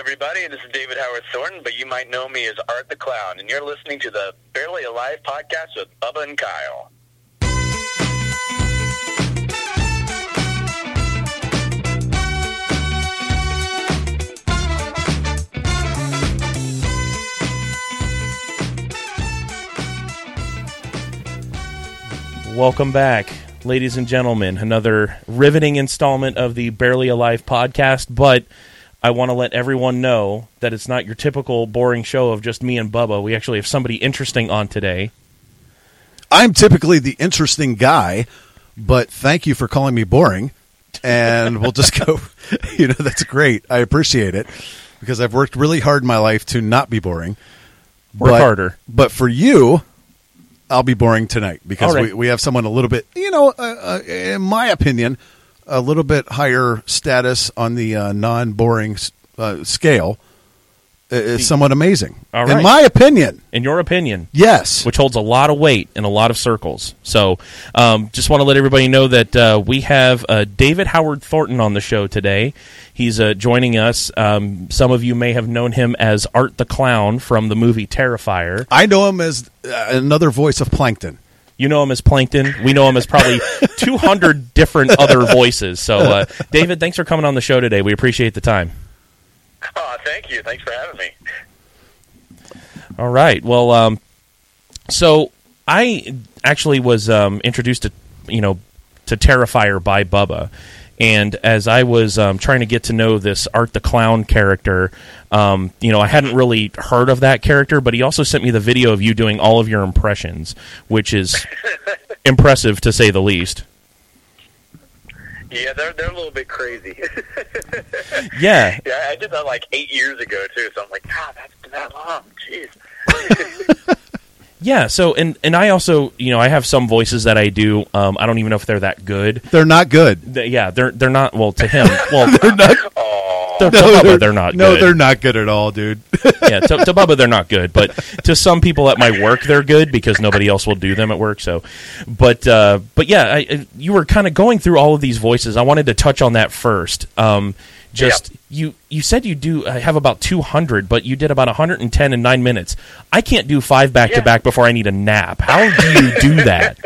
everybody. This is David Howard Thornton, but you might know me as Art the Clown, and you're listening to the Barely Alive podcast with Bubba and Kyle. Welcome back, ladies and gentlemen. Another riveting installment of the Barely Alive podcast, but I want to let everyone know that it's not your typical boring show of just me and Bubba. We actually have somebody interesting on today. I'm typically the interesting guy, but thank you for calling me boring. And we'll just go, you know, that's great. I appreciate it because I've worked really hard in my life to not be boring. Work But- harder. But for you, I'll be boring tonight because right. we, we have someone a little bit, you know, uh, uh, in my opinion, a little bit higher status on the uh, non boring uh, scale. Is somewhat amazing. All In my opinion, In your opinion, yes. which holds a lot of weight in a lot of circles. So, um, just want to let everybody know that uh, we have uh, David Howard Thornton on the show today. He's uh, joining us. Um, some of you may have known him as Art the Clown from the movie Terrifier. I know him as uh, another voice of Plankton. You know him as Plankton. We know him as probably 200 different other voices. So, uh, David, thanks for coming on the show today. We appreciate the time. Oh, thank you. Thanks for having me. All right. Well, um, so I actually was um, introduced to you know to Terrifier by Bubba, and as I was um, trying to get to know this Art the Clown character, um, you know, I hadn't really heard of that character, but he also sent me the video of you doing all of your impressions, which is impressive to say the least. Yeah, they're they're a little bit crazy. Yeah, yeah, I did that like eight years ago too, so I'm like, God, that's been that long. Jeez. yeah. So, and and I also, you know, I have some voices that I do. Um, I don't even know if they're that good. They're not good. Th- Yeah, they're they're not. Well, to him, well, They're not. To, to Bubba, they're not. No, good. they're not good at all, dude. yeah, to, to Bubba, they're not good, but to some people at my work, they're good because nobody else will do them at work. So, but uh, but yeah, I, I- you were kind of going through all of these voices. I wanted to touch on that first. Um, just you you said you do uh, have about 200 but you did about 110 in 9 minutes i can't do five back to back before i need a nap how do you do that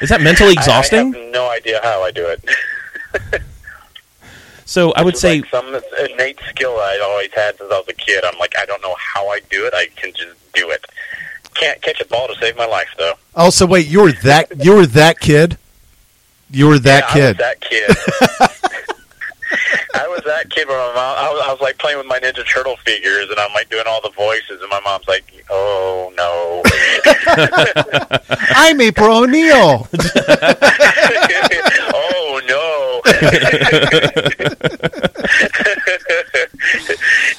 is that mentally exhausting I, I have no idea how I do it. so i would It's say like some innate skill I always had since I was a kid. I'm like, I don't know how I do it. I can just do it. Can't catch a ball to save my life though. Oh, so wait, you were that you were that kid. You were that Yeah, kid. I was that kid. I was that kid where my mom. I was, I was like playing with my Ninja Turtle figures, and I'm like doing all the voices, and my mom's like, "Oh no." I'm April O'Neil. oh no!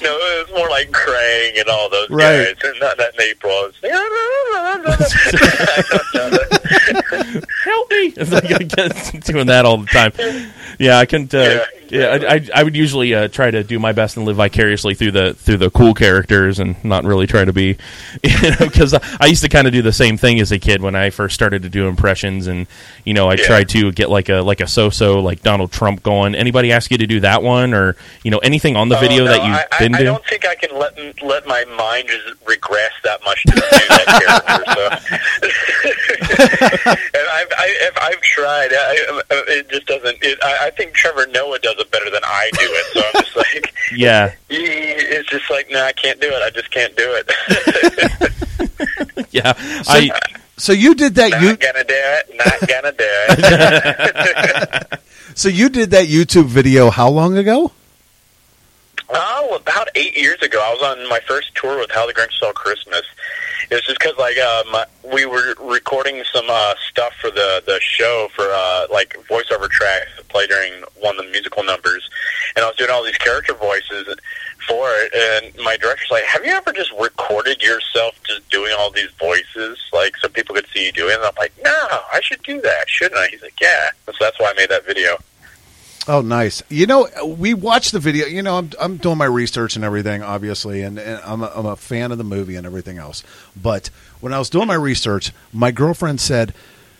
no, it was more like Krang and all those Right. guys, and not that April. Was, help me It's like, I get doing that all the time yeah i couldn't uh, yeah, I, I, I would usually uh, try to do my best and live vicariously through the through the cool characters and not really try to be you know because I used to kind of do the same thing as a kid when i first started to do impressions and you know i Yeah. tried to get like a like a so-so like donald trump going anybody ask you to do that one or you know anything on the Oh, video no, that you I, I, didn't I do don't think I can let let my mind just regress that much to do that character. So, and I've I, if I've tried. I, I- it just doesn't. It, I, I think Trevor Noah does it better than I do it. So I'm just like, yeah it's just like, no, I can't do it. I just can't do it. yeah i uh, So you did that. not You gonna do it. Not gonna do it. so you did that YouTube video how long ago? Oh, about eight years ago, I was on my first tour with How the Grinch Stole Christmas. It was just because, like, um, we were recording some uh, stuff for the the show for uh, like voiceover tracks to play during one of the musical numbers, and I was doing all these character voices for it. And my director's like, "Have you ever just recorded yourself just doing all these voices, like, so people could see you doing?" it? And I'm like, "No, I should do that, shouldn't I?" He's like, "Yeah." So that's why I made that video. Oh, nice. You know, we watched the video. You know, I'm I'm doing my research and everything, obviously, and, and I'm a, I'm a fan of the movie and everything else. But when I was doing my research, my girlfriend said,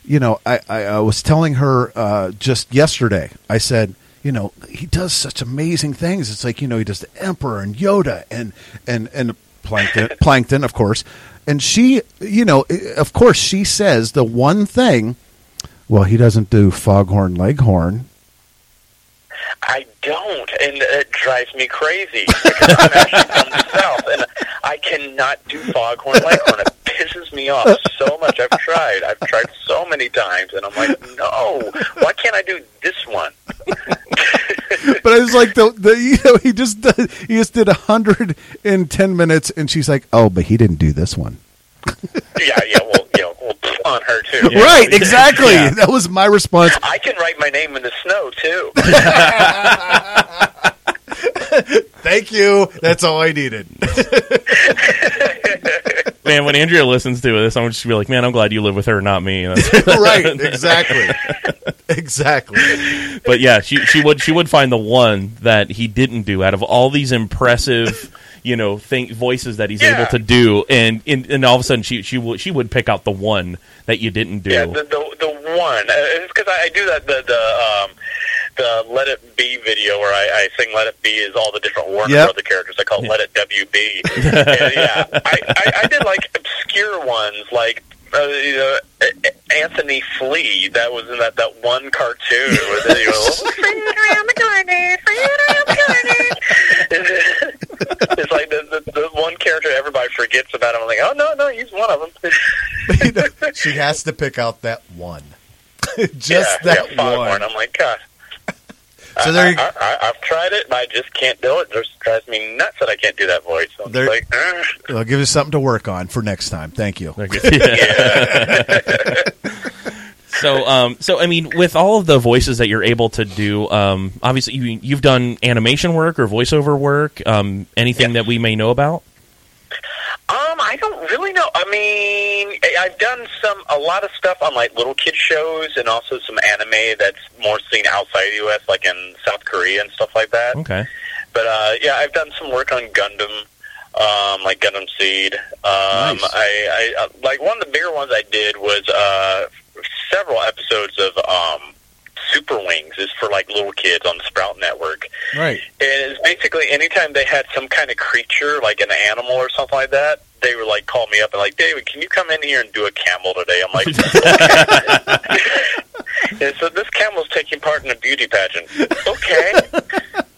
you know, I I, I was telling her uh, just yesterday. I said, you know, he does such amazing things. It's like you know, he does the Emperor and Yoda and and and Plankton, Plankton, of course. And she, you know, of course, she says the one thing. Well, he doesn't do Foghorn Leghorn. I don't, and it drives me crazy because I'm actually from the south, and I cannot do Foghorn Leghorn. It pisses me off so much. I've tried. I've tried so many times, and I'm like, no, why can't I do this one? but I was like, the, the you know, he just did, he just did a hundred in ten minutes, and she's like, oh, but he didn't do this one. yeah, yeah, well, on her too. Yeah. Right, exactly. Yeah. That was my response. I can write my name in the snow too. Thank you. That's all I needed. man, when Andrea listens to this, I'm just be like, man, I'm glad you live with her, not me. right, exactly, exactly. But yeah, she she would she would find the one that he didn't do out of all these impressive. You know, think voices that he's yeah. able to do, and, and and all of a sudden she she would she would pick out the one that you didn't do. Yeah, the the, the one. Uh, because I, I do that the the um the Let It Be video where I, I sing Let It Be is all the different Warner yep. Brother characters. I call it Let It WB. and, yeah, I, I, I did like obscure ones like uh, you know, Anthony Flea. That was in that, that one cartoon where they go, around the corner, around the corner. it's like the, the, the one character everybody forgets about. Him. I'm like, oh no, no, he's one of them. you know, she has to pick out that one. Just yeah, that yeah, one. I'm like, gosh. So there, I, I, have tried it, and I just can't do it. It just drives me nuts that I can't do that voice. So there, like, uh. I'll give you something to work on for next time. Thank you. so, um, so I mean, with all of the voices that you're able to do, um, obviously you, you've done animation work or voiceover work. Um, anything yes. that we may know about? Um, I don't really know. I mean, I've done some a lot of stuff on like little kid shows and also some anime that's more seen outside the U.S., like in South Korea and stuff like that. Okay. But uh, yeah, I've done some work on Gundam, um, like Gundam Seed. Um, nice. I, I uh, like one of the bigger ones I did was uh, several episodes of um, Super Wings is for like little kids on the Sprout Network. Right. And it's basically anytime they had some kind of creature, like an animal or something like that, they would like call me up and like, David, can you come in here and do a camel today? I'm like, and so this camel's taking part in a beauty pageant. Okay,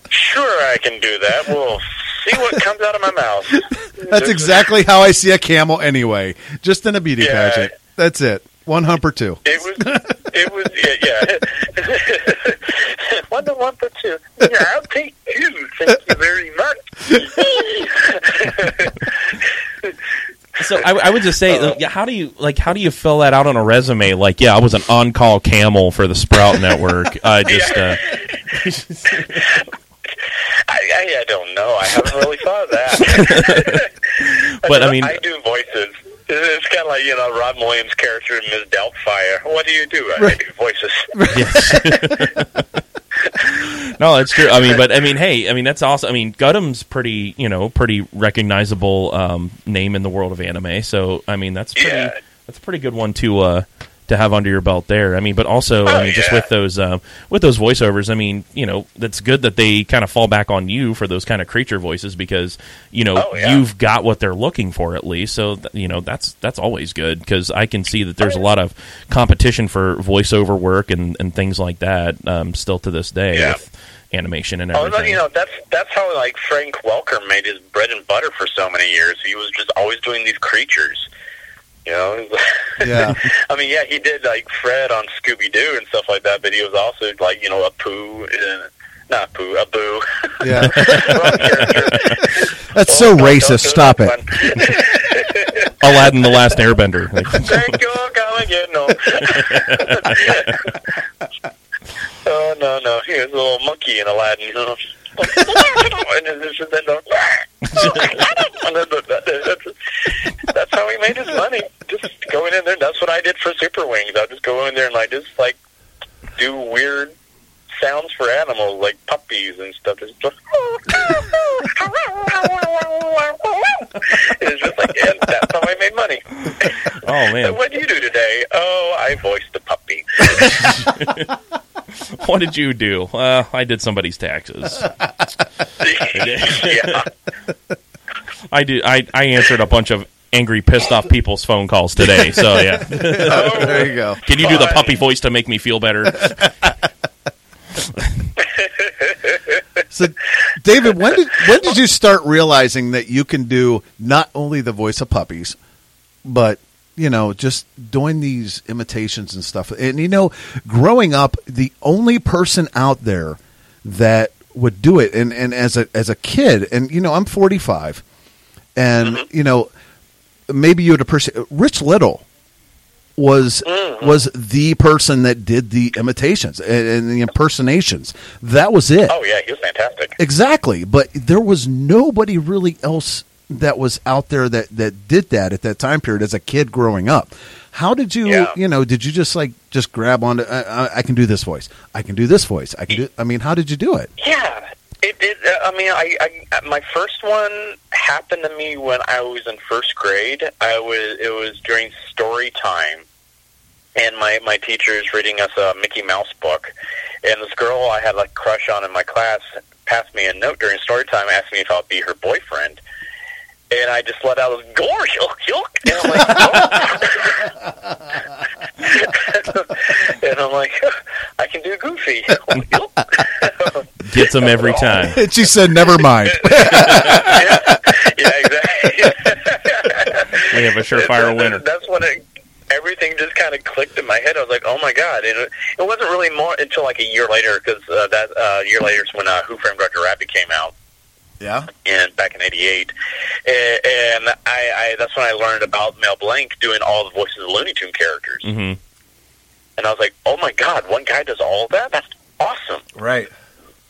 sure, I can do that. We'll see what comes out of my mouth. That's exactly how I see a camel anyway. Just in a beauty yeah. pageant. That's it. One hump or two. It was. It was. Yeah. yeah. one to one for two. Yeah, I'll take two. Thank you very much. so I, I, would just say, uh, how do you like? How do you fill that out on a resume? Like, yeah, I was an on-call camel for the Sprout Network. I just. Uh, I, I, I don't know. I haven't really thought of that. but I mean, I do voices. It's kind of like you know Rob Williams' character in Ms. Doubtfire. What do you do? I do voices. Yes. no, that's true. I mean, but I mean, hey, I mean that's awesome. I mean, Gundam's pretty, you know, pretty recognizable um, name in the world of anime. So I mean, that's pretty. Yeah. That's a pretty good one to uh, to have under your belt there. I mean, but also, oh, I mean, yeah. just with those uh, with those voiceovers, I mean, you know, that's good that they kind of fall back on you for those kind of creature voices because you know oh, yeah. you've got what they're looking for at least. So th- you know that's that's always good because I can see that there's oh, a lot of competition for voiceover work and, and things like that um, still to this day. With, animation and everything. Oh, you know, that's that's how like Frank Welker made his bread and butter for so many years. He was just always doing these creatures. You know, yeah. I mean, yeah, he did like Fred on Scooby Doo and stuff like that, but he was also like you know a poo, uh, not poo, a boo. Yeah, that's so racist. Stop it. Aladdin, the Last Airbender. Thank you, come again, no. Oh no, no, he was a little monkey in Aladdin. You know? and then, that's how he made his money. Just going in there. That's what I did for Super Wings. I just go in there and I just like do weird sounds for animals like puppies and stuff. It's just, it's just like, yeah, that's how I made money. Oh man! what do you do today? Oh, I voiced a puppy. what did you do? Uh, I did somebody's taxes. yeah. I did. I, I answered a bunch of angry, pissed off people's phone calls today. So yeah, there you go. can you do the puppy voice to make me feel better? So, David, when did when did you start realizing that you can do not only the voice of puppies, but you know, just doing these imitations and stuff? And you know, growing up, the only person out there that would do it, and, and as a as a kid, and you know, I'm 45, and mm-hmm. you know, maybe you would appreciate Rich Little was mm-hmm. was the person that did the imitations and, and the impersonations. That was it. Oh yeah, he was fantastic. Exactly, but there was nobody really else that was out there that that did that at that time period as a kid growing up. How did you, Yeah. you know, did you just like just grab onto? I, I, I can do this voice. I can do this voice. I can do. I mean, how did you do it? Yeah, it did. Uh, I mean, I, I my first one happened to me when I was in first grade. I was it was during story time, and my my teacher is reading us a Mickey Mouse book, and this girl I had like a crush on in my class passed me a note during story time asking me if I'll be her boyfriend. And I just let out a gore, yuck, yuck. And I'm like, oh. and I'm like, I can do Goofy. Gets them every time. She said, "Never mind." yeah, yeah, exactly. We have a surefire winner. That's when it, everything just kind of clicked in my head. I was like, "Oh my god!" And it, it wasn't really more until like a year later, because uh, that uh, year later is when uh, Who Framed Roger Rabbit came out, yeah. and back in '88, and, and I, I that's when I learned about Mel Blanc doing all the voices of Looney Tune characters, hmm and I was like, "Oh my god, one guy does all of that? That's awesome!" Right.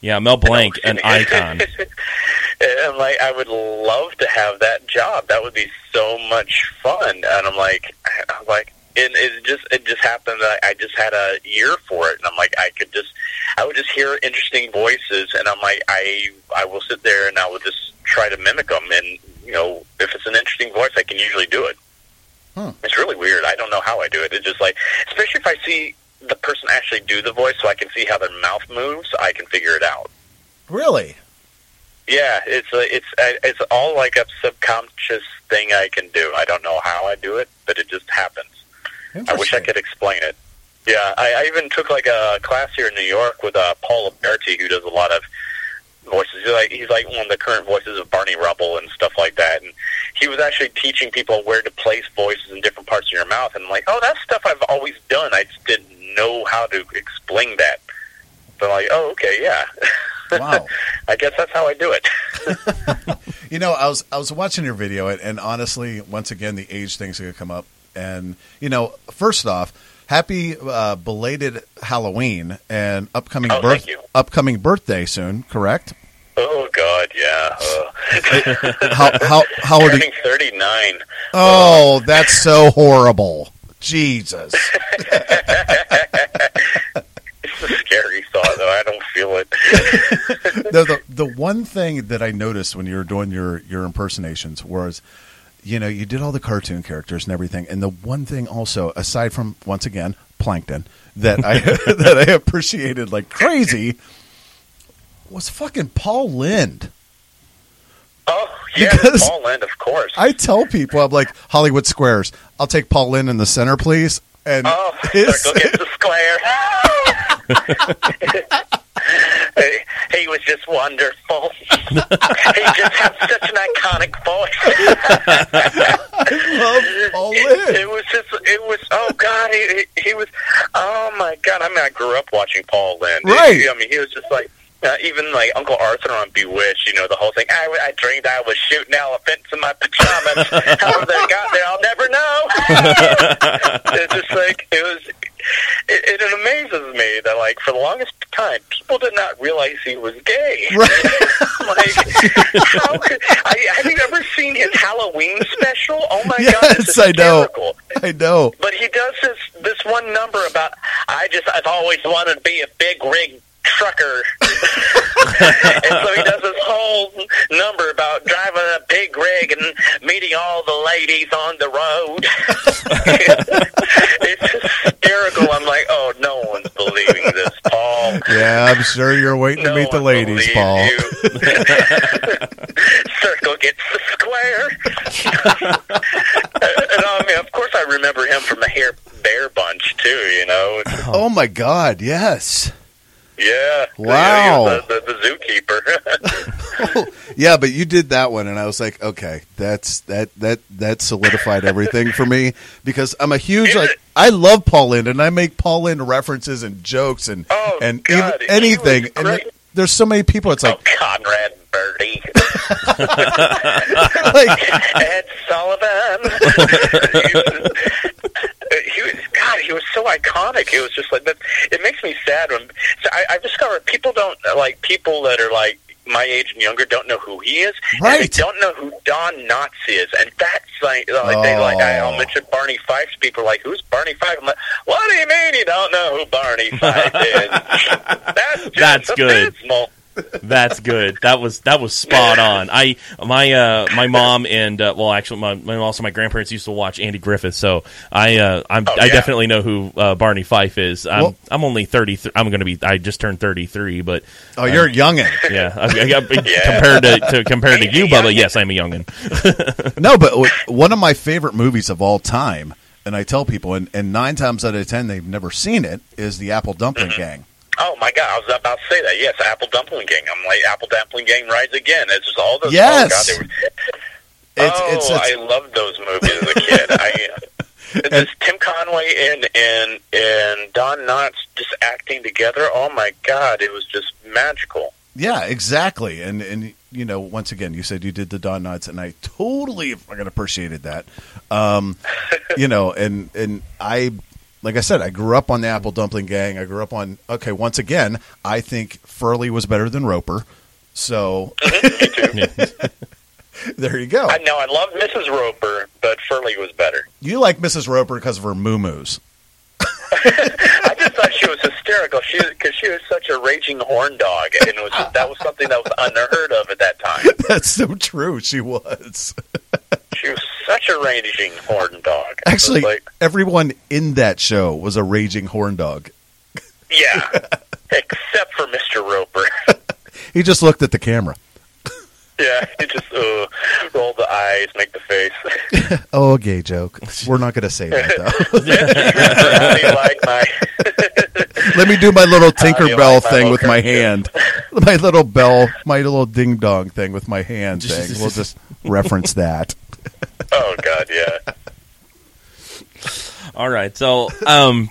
Yeah, Mel Blanc, an icon. and I'm like, I would love to have that job. That would be so much fun. And I'm like, I'm like, and it just it just happened that I just had a ear for it, and I'm like, I could just, I would just hear interesting voices, and I'm like, I I will sit there and I will just try to mimic them, and you know, if it's an interesting voice, I can usually do it. Hmm. It's really weird. I don't know how I do it. It's just like, especially if I see the person actually do the voice, so I can see how their mouth moves, I can figure it out. Really? Yeah, it's a, it's a, it's all like a subconscious thing I can do. I don't know how I do it, but it just happens. I wish I could explain it. Yeah, I, I even took like a class here in New York with uh, Paul Liberti, who does a lot of voices. He's like he's like one of the current voices of Barney Rubble and stuff like that. And he was actually teaching people where to place voices in different parts of your mouth. And I'm like, oh, that's stuff I've always done. I just didn't know how to explain that. So I'm like, oh, okay, yeah. Wow. I guess that's how I do it. You know, I was I was watching your video, and, and honestly, once again, the age thing's are going to come up. And you know, first off, happy uh, belated Halloween and upcoming Oh, birth upcoming birthday soon. Correct? Oh God, yeah. Uh, How how how old? Are you? turning thirty nine. Oh, that's so horrible. Jesus. It's a scary thought, though. I don't feel it. the, the the one thing that I noticed when you were doing your your impersonations was, you know, you did all the cartoon characters and everything, and the one thing also, aside from once again plankton, that I that I appreciated like crazy, was fucking Paul Lynde. Oh yeah, Because- Paul Lynde, of course. I tell people, I'm like Hollywood Squares. I'll take Paul Lynde in the center, please. And oh, his- circle gets the square. He- he was just wonderful. he just had such an iconic voice. love Paul it, it was just, it was, oh God, he, he, he was, oh my God. I mean, I grew up watching Paul Lynde. Right. I mean, he was just like, uh, even like Uncle Arthur on Bewitched, you know, the whole thing. I, I dreamed I was shooting elephants in my pajamas. How they got there, I'll never know. it's just like, it was, it, it, amazes me that, like, for the longest time, people did not realize he was gay. Right. like, how could, I, have you ever seen his Halloween special? Oh my God, Yes, it's I know. I know. But he does this this one number about I just I've always wanted to be a big rig trucker, and so he does this whole number about driving a big rig and meeting all the ladies on the road. it's hysterical. I'm like, oh, no one's believing this, Paul. Yeah, I'm sure you're waiting to meet the ladies, Paul. Circle gets the square. and I mean, of course, I remember him from the Hair Bear Bunch too. You know, Oh my God! Yes. Yeah. Wow. Yeah, the, the, the zookeeper. Yeah, but you did that one, and I was like, okay, that's that that that solidified everything for me because I'm a huge like I love Paul Lynde, and I make Paul Lynde references and jokes and Oh, and God, even anything. And there's so many people. It's oh, like oh, Conrad Birdie, like Ed Sullivan. he, was, he was. He was so iconic. It was just like that. It makes me sad when so I, discovered people don't like people that are like my age and younger don't know who he is. and Right. they don't know who Don Knotts is, and that's like, like they like. I, I'll Oh. mention Barney Fife's people are like, who's Barney Fife? I'm like, what do you mean you don't know who Barney Fife is? that's just That's good. That's good. That was that was spot on. I my uh my mom and uh, well actually my, my also my grandparents used to watch Andy Griffith, so I uh I'm, Oh, I definitely know who uh, Barney Fife is. I'm Well- I'm only thirty. I'm going to be. I just turned thirty three, but oh, you're a youngin. yeah, I, I, compared to, to compared to you, Bubba. Yes, I'm a youngin. No, but w- one of my favorite movies of all time, and I tell people, and, and nine times out of ten they've never seen it, is the Apple Dumpling Gang. Oh my god, I was about to say that. Yes, Apple Dumpling Gang. I'm like Apple Dumpling Gang rides again. It's just all those. Yes. Oh, god, were, It's, oh, it's, it's, I loved those movies as a kid. I. It's Tim Conway and and and Don Knotts just acting together. Oh my God, it was just magical. Yeah, exactly. And and you know, once again, you said you did the Don Knotts, and I totally fucking appreciated that. Um, you know, and and I, like I said, I grew up on the Apple Dumpling Gang. I grew up on. Okay, once again, I think Furley was better than Roper. So mm-hmm. there you go. I know I love Mrs. Roper, but Furley was better. You like Mrs. Roper because of her moo-moos. I just thought she was hysterical. She because she was such a raging horn dog, and it was that was something that was unheard of at that time. That's so true. She was. She was such a raging horn dog. Actually, like, everyone in that show was a raging horn dog. yeah, except for Mr. Roper. He just looked at the camera. Yeah, he just uh, rolled the eyes, make the face. Oh, a gay joke. We're not going to say that though. How do you like my? Let me do my little How do Tinkerbell like thing little with my hand. My little bell, my little ding dong thing with my hand thing. We'll just reference that. Oh God, yeah. All right, so um,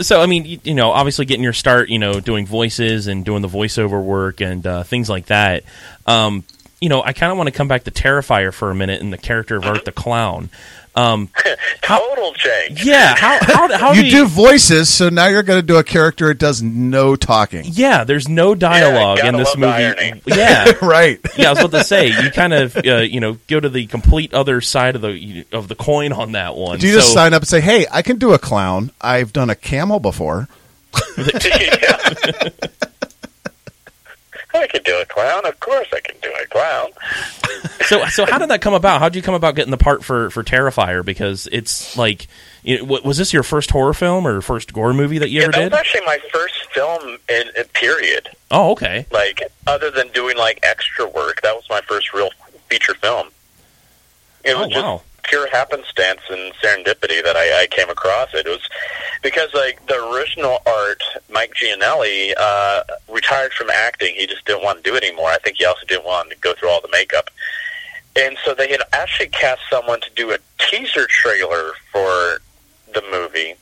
so I mean, you, you know, obviously getting your start, you know, doing voices and doing the voiceover work and uh, things like that. Um, you know, I kind of want to come back to Terrifier for a minute and the character of Art the Clown. Um, Total change. yeah, how how, how You do do voices, so now you're going to do a character that does no talking. Yeah, there's no dialogue gotta in this movie. irony. Yeah, right. yeah. I was about to say you kind of uh, you know go to the complete other side of the of the coin on that one. Do you just sign up and say, "Hey, I can do a clown. I've done a camel before." I could do a clown. Of course, I can do a clown. so so how did that come about? How did you come about getting the part for for Terrifier? Because it's like, you know, was this your first horror film or first gore movie that you Yeah, ever that did? was actually my first film in, in period. Oh, okay. Like, other than doing like extra work, that was my first real feature film. It oh, was Oh, just wow. Pure happenstance and serendipity that I, I came across it. It was because like the original art, Mike Giannelli uh, retired from acting. He just didn't want to do it anymore. I think he also didn't want to go through all the makeup. And so they had actually cast someone to do a teaser trailer for the movie.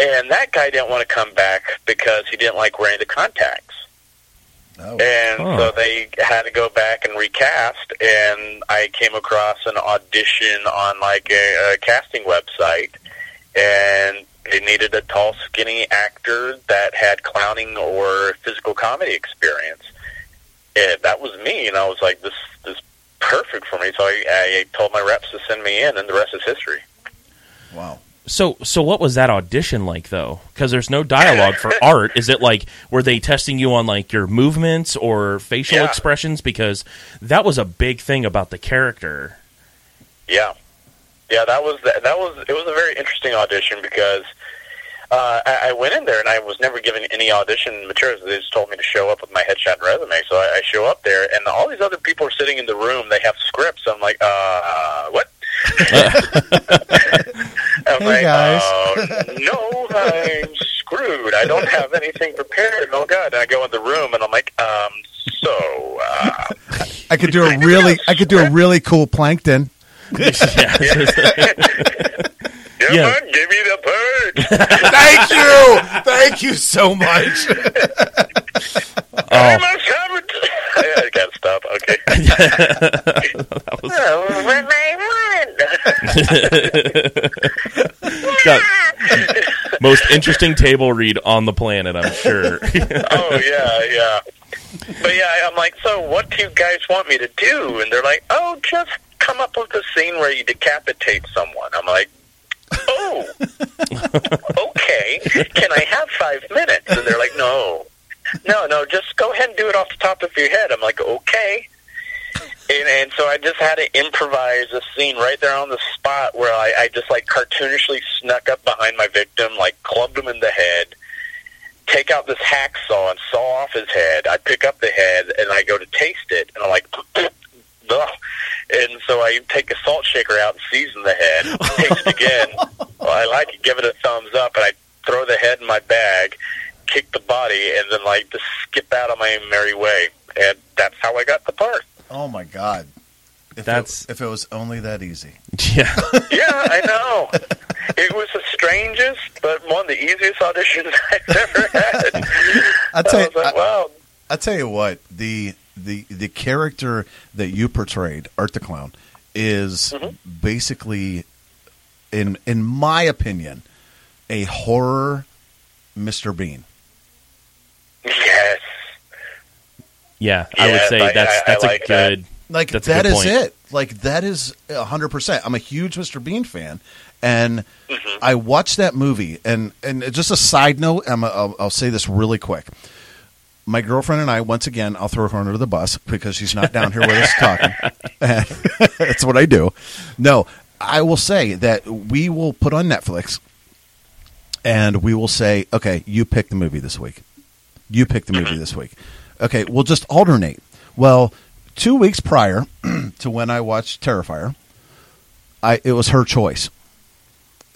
And that guy didn't want to come back because he didn't like wearing the contacts. Oh. And Huh. so they had to go back and recast. And I came across an audition on like a, a casting website, and they needed a tall, skinny actor that had clowning or physical comedy experience. And that was me, and I was like, "This, this perfect for me." So I, I told my reps to send me in, and the rest is history. Wow. So so what was that audition like though? Because there's no dialogue for art. Is it like were they testing you on like your movements or facial Yeah. expressions? Because that was a big thing about the character. Yeah, yeah, that was that was it was a very interesting audition because uh, I, I went in there and I was never given any audition materials. They just told me to show up with my headshot and resume. So I, I show up there, and all these other people are sitting in the room. They have scripts. I'm like, uh, what? I'm Hey, like, guys. uh, no, I'm screwed. I don't have anything prepared. Oh God! And I go in the room and I'm like, um, so. Uh, I could do a really, I could do a really cool plankton. yeah. Come Yeah. on, give me the purge. Thank you, thank you so much. I oh, must have it. I gotta stop. Okay. that was Oh, when got most interesting table read on the planet. I'm sure. oh yeah, yeah. But yeah, I'm like, so what do you guys want me to do? And they're like, oh, just come up with a scene where you decapitate someone. I'm like, oh, okay. Can I have five minutes? And they're like, no, no, no. Just go ahead and do it off the top of your head. I'm like, okay. And, and so I just had to improvise a scene right there on the spot where I, I just like cartoonishly snuck up behind my victim, like clubbed him in the head, take out this hacksaw and saw off his head. I pick up the head and I go to taste it, and I'm like, Ugh. and so I take a salt shaker out and season the head, taste it again. well, I like it, give it a thumbs up, and I throw the head in my bag, kick the body, and then like just skip out on my merry way. And that's how I got the part. Oh my god, if That's- it, if it was only that easy. yeah. Yeah, I know. It was the strangest, but one of the easiest auditions I've ever had. I tell I you, was like, I, wow. I tell you what the the the character that you portrayed, Art the Clown, is Mhm. basically, in in my opinion, a horror Mr. Bean. Yes. Yeah, I would say I- that's I- I that's like a good. Like That's a good is point. it. Like that is hundred percent. I'm a huge Mr. Bean fan, and Mhm. I watched that movie. And and just a side note, I'm a, I'll, I'll say this really quick. My girlfriend and I, once again, I'll throw her under the bus because she's not down here with us talking. That's what I do. No, I will say that we will put on Netflix, and we will say, okay, you pick the movie this week. You pick the movie this week. Okay, we'll just alternate. Well, two weeks prior to when I watched Terrifier, I it was her choice,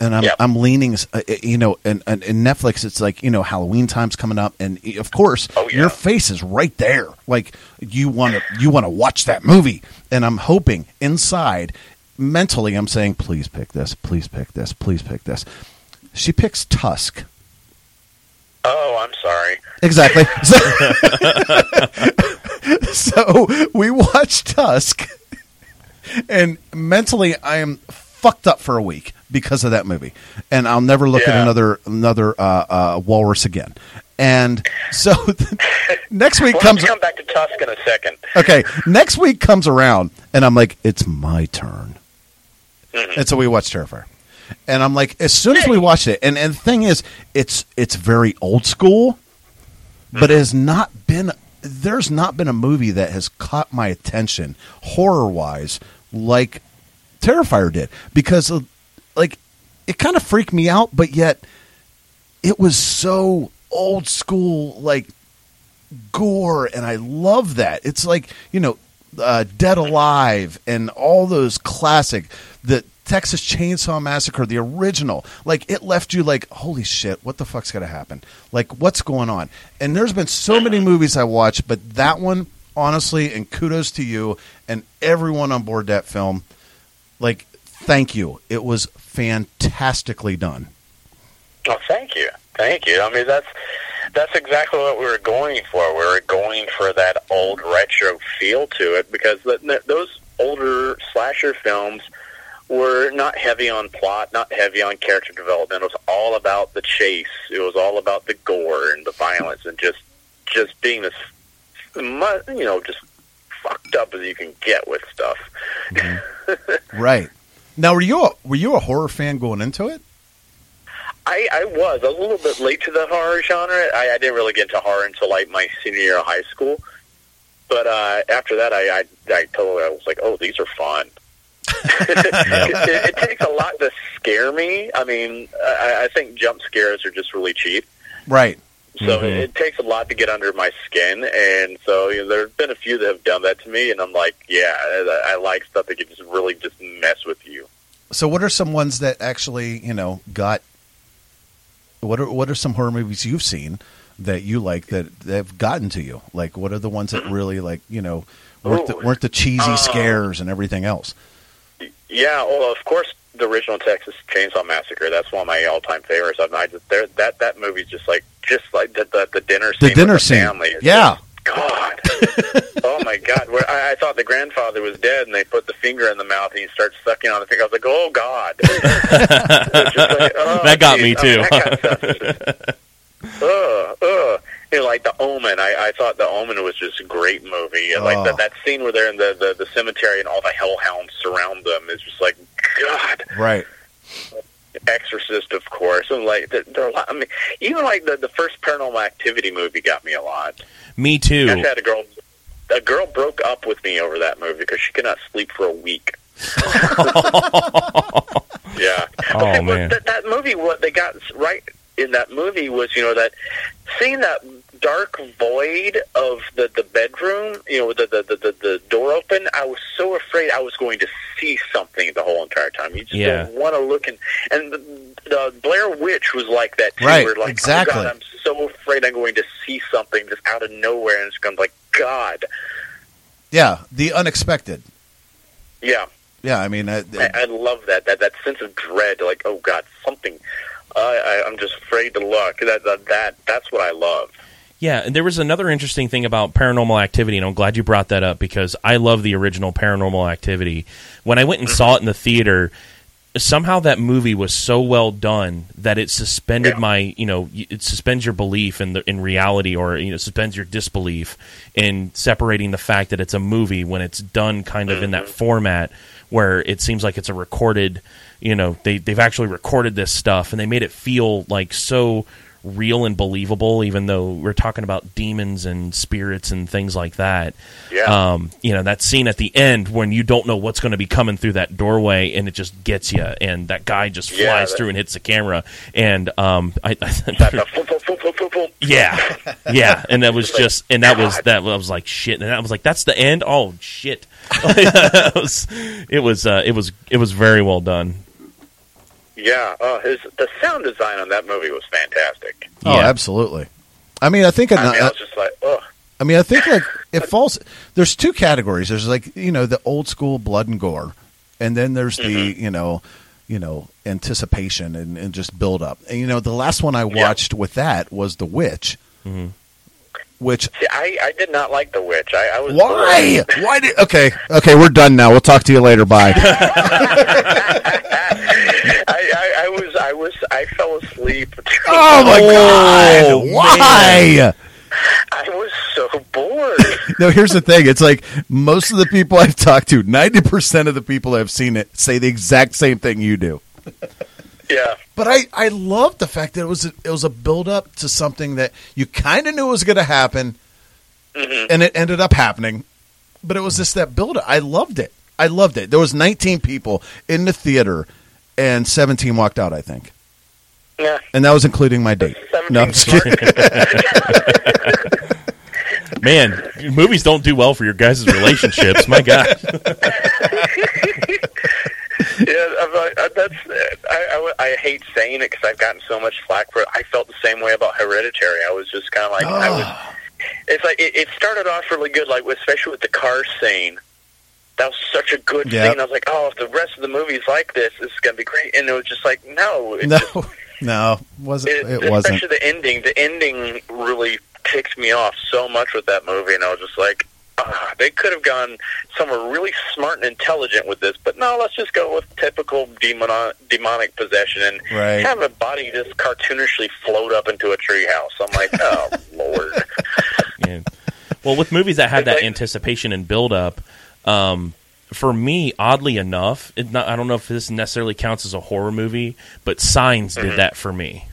and I'm Yep. I'm leaning, uh, you know, and, and, and Netflix. It's like you know Halloween time's coming up, and of course Oh, yeah. your face is right there. Like you want to you want to watch that movie, and I'm hoping inside, mentally, I'm saying, please pick this, please pick this, please pick this. She picks Tusk. Oh, I'm sorry. Exactly. So, so we watched Tusk, and mentally I am fucked up for a week because of that movie, and I'll never look at another another uh, uh, walrus again. And so next week We'll comes come back to Tusk in a second. okay. Next week comes around, and I'm like, it's my turn. Mhm. And so we watched Terrifier. And I'm like, as soon as we watched it, and, and the thing is, it's it's very old school, but it has not been there's not been a movie that has caught my attention horror wise like Terrifier did because of, like it kind of freaked me out, but yet it was so old school like gore, and I love that. It's like you know, uh, Dead Alive and all those classic, the Texas Chainsaw Massacre, the original. Like it left you like, holy shit, what the fuck's gonna happen? Like what's going on? And there's been so many movies I watched, but that one, honestly, and kudos to you and everyone on board that film. Like, thank you. It was fantastically done. Oh, thank you, thank you. I mean, that's that's exactly what we were going for. We were going for that old retro feel to it because those older slasher films were not heavy on plot, not heavy on character development. It was all about the chase. It was all about the gore and the violence and just just being as mu- you know just fucked up as you can get with stuff. Right. Now, were you a, were you a horror fan going into it? I, I was. I was a little bit late to the horror genre. I, I didn't really get into horror until like my senior year of high school. But uh, after that, I, I I totally I was like, oh, these are fun. It, it takes a lot to scare me. I mean, I, I think jump scares are just really cheap. Right. So Mhm. it takes a lot to get under my skin, and so you know, there have been a few that have done that to me, and I'm like, yeah, I, I like stuff that can just really just mess with you. So, what are some ones that actually, you know, got? What are what are some horror movies you've seen that you like that, that have gotten to you? Like, what are the ones that really like, you know, weren't the, weren't the cheesy Uh, scares and everything else? Yeah, well, of course, the original Texas Chainsaw Massacre. That's one of my all-time favorites. I, mean, I just there that that movie's just like just like the the, the dinner The dinner with the scene. Family. It's Yeah. just- God. oh my God! Where I, I thought the grandfather was dead, and they put the finger in the mouth, and he starts sucking on the finger. I was like, "Oh God!" Like, oh, That got geez. me, I mean, too. that kind of stuff Ugh, ugh. You know, like the Omen. I, I thought the Omen was just a great movie. And, Like Oh. that, that scene where they're in the, the the cemetery and all the hellhounds surround them is just like God. Right. Exorcist, of course, and like there, there are a lot. I mean, even like the the first Paranormal Activity movie got me a lot. Me too. I had a girl. A girl broke up with me over that movie because she could not sleep for a week. yeah. Oh, Okay, man. That, that movie, what they got right in that movie was, you know, that seeing that dark void of the the bedroom, you know, the the the, the, the door open. I was so afraid I was going to see something the whole entire time. You just Yeah. don't want to look and and the, the Blair Witch was like that too. Right, like, oh, exactly. Oh God, I'm so afraid I'm going to see something just out of nowhere, and it's going to be like God. Yeah. The unexpected. Yeah, Yeah. I mean, I, I, I love that that that sense of dread. Like, oh God, something. I, I, I'm just afraid to look. That, that that that's what I love. Yeah, and there was another interesting thing about Paranormal Activity, and I'm glad you brought that up because I love the original Paranormal Activity. When I went and mm-hmm. saw it in the theater, somehow that movie was so well done that it suspended Yeah. my, you know, it suspends your belief in the in reality, or you know, suspends your disbelief in separating the fact that it's a movie when it's done kind of in that mm-hmm. format where it seems like it's a recorded, you know, they they've actually recorded this stuff and they made it feel like so real and believable, even though we're talking about demons and spirits and things like that. Yeah. Um, you know, that scene at the end when you don't know what's going to be coming through that doorway and it just gets you, and that guy just flies Yeah, that- through and hits the camera. And um, I, boom. yeah, yeah, and that was just, and that was that was like shit, and I was like, that's the end. Oh shit! it was, it was, uh, it was, it was very well done. Yeah, uh, his the sound design on that movie was fantastic. oh, Yeah. absolutely. I mean, I think. I mean, I uh, was just like, oh, I mean, I think like it falls. There's two categories. There's like you know the old school blood and gore, and then there's the mm-hmm. you know, you know anticipation and, and just build up. And you know the last one I watched with that was The Witch, mm-hmm. which see, I, I did not like The Witch. I, I was why why did okay okay we're done now. We'll talk to you later. Bye. I, I, I was I was I fell asleep. oh my Oh, god! Why? I was so bored. No, here's the thing. It's like most of the people I've talked to, ninety percent of the people that have seen it say the exact same thing you do. yeah, But I, I love the fact that it was a, it was a build up to something that you kind of knew was going to happen, mm-hmm. and it ended up happening. But it was just that build up. I loved it. I loved it. There was 19 people in the theater, and 17 walked out. I think, yeah. and that was including my date. No, I'm just kidding. Man, movies don't do well for your guys' relationships. My God. Yeah, I'm like, uh, that's. I, I, I hate saying it because I've gotten so much flack for it. I felt the same way about Hereditary. I was just kind of like, I was. It's like it, it started off really good, like especially with the car scene. That was such a good Yeah. scene. I was like, oh, if the rest of the movie's like this, this is gonna be great. And it was just like, no, it no, just- no, wasn't it, it? Wasn't. Especially the ending. The ending really ticked me off so much with that movie, and I was just like, ah, they could have gone somewhere really smart and intelligent with this, but no, let's just go with typical demon- demonic possession and Right. have a body just cartoonishly float up into a treehouse. I'm like, oh lord. Yeah. Well, with movies that had that Like- anticipation and build up, um, for me, oddly enough, it not, I don't know if this necessarily counts as a horror movie, but Signs did that for me.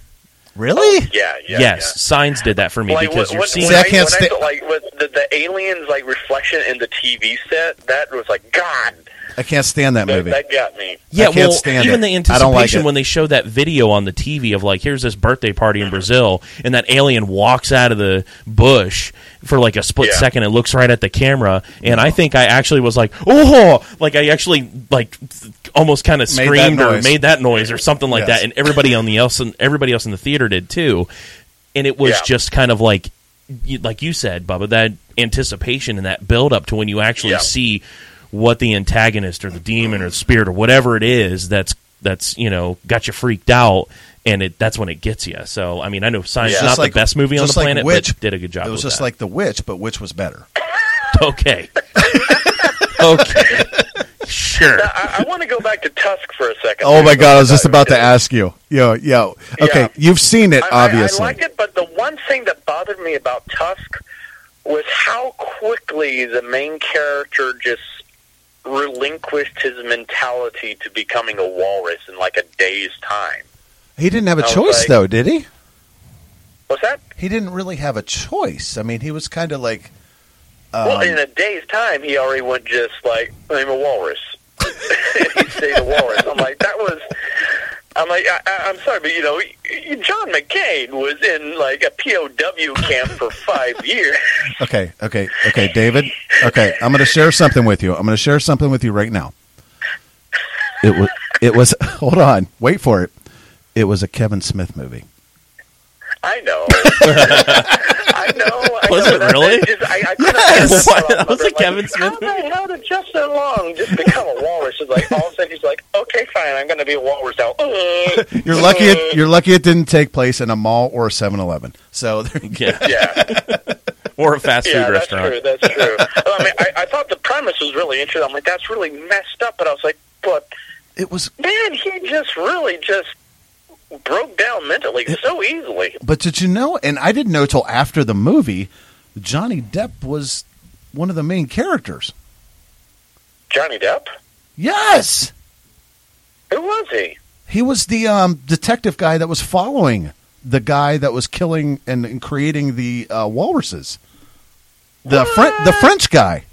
Really? Yeah, yeah. yes, Signs did that for me Like, because when, you're seeing. See, when I can't when sta- saw, like with the, the aliens like reflection in the TV set. That was like God. I can't stand that That, movie. that got me. Yeah, can't well, stand even it. the I don't like anticipation when they show that video on the TV of like, here's this birthday party in Brazil, and that alien walks out of the bush for like a split Yeah. second and looks right at the camera, and I think I actually was like, oh, like I actually like almost kind of Made screamed or made that noise or something like Yes. that, and everybody on the else and everybody else in the theater did too, and it was Yeah. just kind of like, like you said, Bubba, that anticipation and that build up to when you actually Yeah. see what the antagonist or the demon or the spirit or whatever it is that's that's you know got you freaked out and it that's when it gets you so i mean i know science Yeah. is Just not like- the best movie on the just like planet Witch, but did a good job It was just that. like The Witch, but which was better? okay okay sure I, I want to go back to Tusk for a second. Oh my god, I was just about to ask you. Yo, yo. Okay, Yeah. you've seen it, I- I- obviously. I, liked it, but the one thing that bothered me about Tusk was how quickly the main character just relinquished his mentality to becoming a walrus in like a day's time. He didn't have a choice, like- though, did he? What's that? He didn't really have a choice. I mean, he was kind of like. Um, well, in a day's time, he already went just like I'm a walrus. he stayed a walrus. I'm like that was. I'm like I, I, I'm sorry, but you know, John McCain was in like a POW camp for five years. okay, okay, okay, David. Okay, I'm going to share something with you. I'm going to share something with you right now. It was. It was. Hold on. Wait for it. It was a Kevin Smith movie. I know. I know. I Was know, it really? I, just, I, I couldn't Yes. figure out Was my it Kevin like, Smith How the hell did Justin Long just become a walrus? It's like all of a sudden he's like, okay, fine, I'm going to be a walrus now. You're lucky. It, you're lucky it didn't take place in a mall or a 7-Eleven. So there you go. yeah yeah, or a fast food yeah, that's restaurant true. That's true. I mean, I, I thought the premise was really interesting. I'm like, that's really messed up. But I was like, but it was. man, he just really just broke down mentally so easily. But did you know? And I didn't know till after the movie. Johnny Depp was one of the main characters. Johnny Depp, Yes, who was he? he was the um, detective guy that was following the guy that was killing and, and creating the uh, walruses. The Fren- the French guy.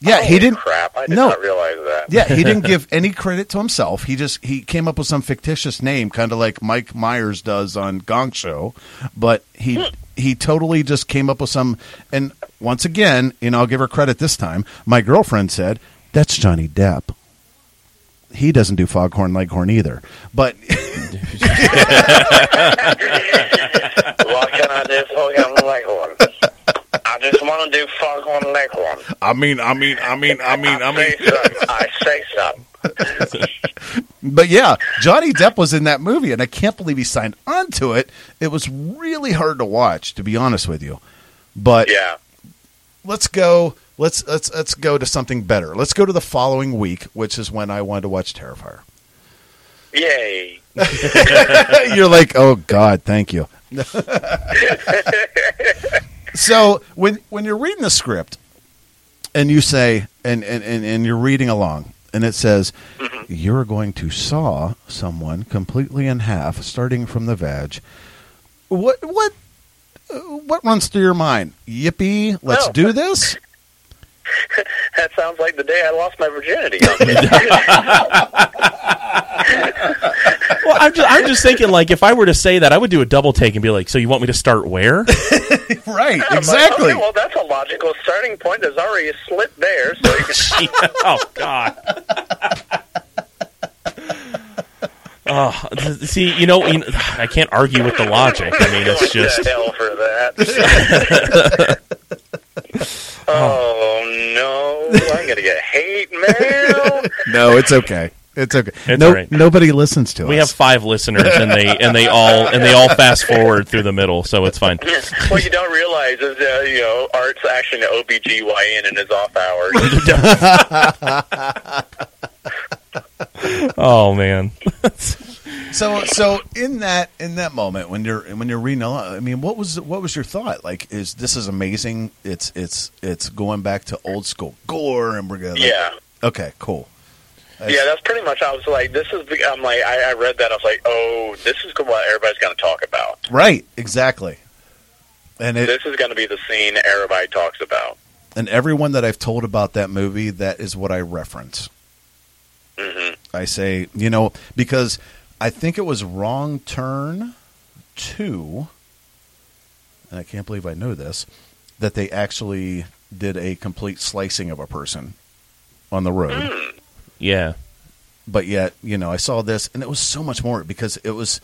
Yeah, he didn't. Crap! I did no. not realize that. Yeah, he didn't give any credit to himself. He just he came up with some fictitious name, kind of like Mike Myers does on Gong Show, but he he totally just came up with some. And once again, you know, I'll give her credit this time. My girlfriend said that's Johnny Depp. He doesn't do Foghorn Leghorn either, but what can I do Foghorn Leghorn? I just want to do Foghorn Leghorn. I mean, I mean, I mean, I mean, I mean. I say something. But yeah, Johnny Depp was in that movie, and I can't believe he signed onto it. It was really hard to watch, to be honest with you. But Yeah. let's go. Let's let's let's go to something better. Let's go to the following week, which is when I wanted to watch Terrifier. Yay. You're like, oh God, thank you. so when when you're reading the script and you say and, and, and, and you're reading along and it says mm-hmm. you're going to saw someone completely in half starting from the veg what what what runs through your mind yippee let's No. do this That sounds like the day I lost my virginity. well I'm just, I'm just thinking like if i were to say that i would do a double take and be like so you want me to start where right I'm like, exactly okay, well, that's a logical starting point. There's already a slit there, so you can oh God. Oh, see, you know, you know, I can't argue with the logic. I mean, it's just hell for that. oh no! I'm gonna get hate mail. no it's okay it's okay It's no, all right. nobody listens to we us We have five listeners, and they and they all and they all fast forward through the middle, so it's fine. what you don't realize is, uh, you know, Art's actually an OBGYN in his off hours. Oh man, So, so in that in that moment when you're when you're reading along, I mean, what was what was your thought? Like, is this is amazing? It's it's it's going back to old school gore, and we're gonna yeah. Okay, cool. That's- Yeah, that's pretty much. I was like, "This is." The, I'm like, I, I read that. I was like, "Oh, this is what everybody's going to talk about. right, exactly. And it This is going to be the scene everybody talks about." and everyone that I've told about that movie, that is what I reference. hmm I say, you know, because I think it was Wrong Turn 2, and I can't believe I know this, that they actually did a complete slicing of a person on the road. Hmm. Yeah. But yet, you know, I saw this, and it was so much more because it was.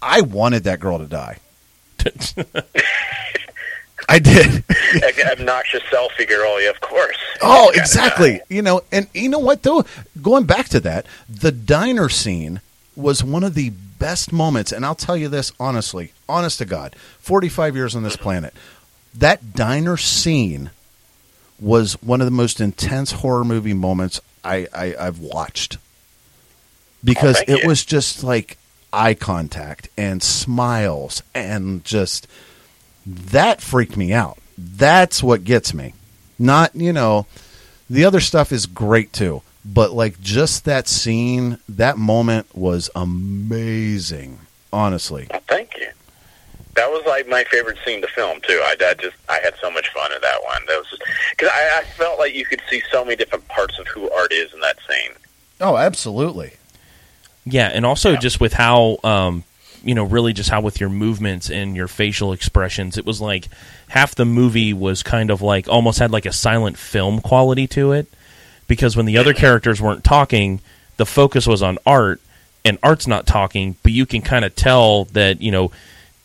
I wanted that girl to die. I did. Obnoxious selfie girl, yeah, of course. Oh, exactly. You know, and you know what though? Going back to that, the diner scene was one of the best moments, and I'll tell you this honestly, honest to God, forty-five years on this mm-hmm. planet, that diner scene was one of the most intense horror movie moments I, I I've watched because thank it you. was just like eye contact and smiles and just that freaked me out. That's what gets me. Not, you know, the other stuff is great too, but like just that scene, that moment was amazing, honestly. Well, thank you. That was like my favorite scene to film too. I, I just I had so much fun in that one. That was because I, I felt like you could see so many different parts of who Art is in that scene. Oh, absolutely. Yeah, and also just with how um, you know, really just how with your movements and your facial expressions, it was like half the movie was kind of like almost had like a silent film quality to it. Because when the other characters weren't talking, the focus was on art and art's not talking, but you can kind of tell that, you know,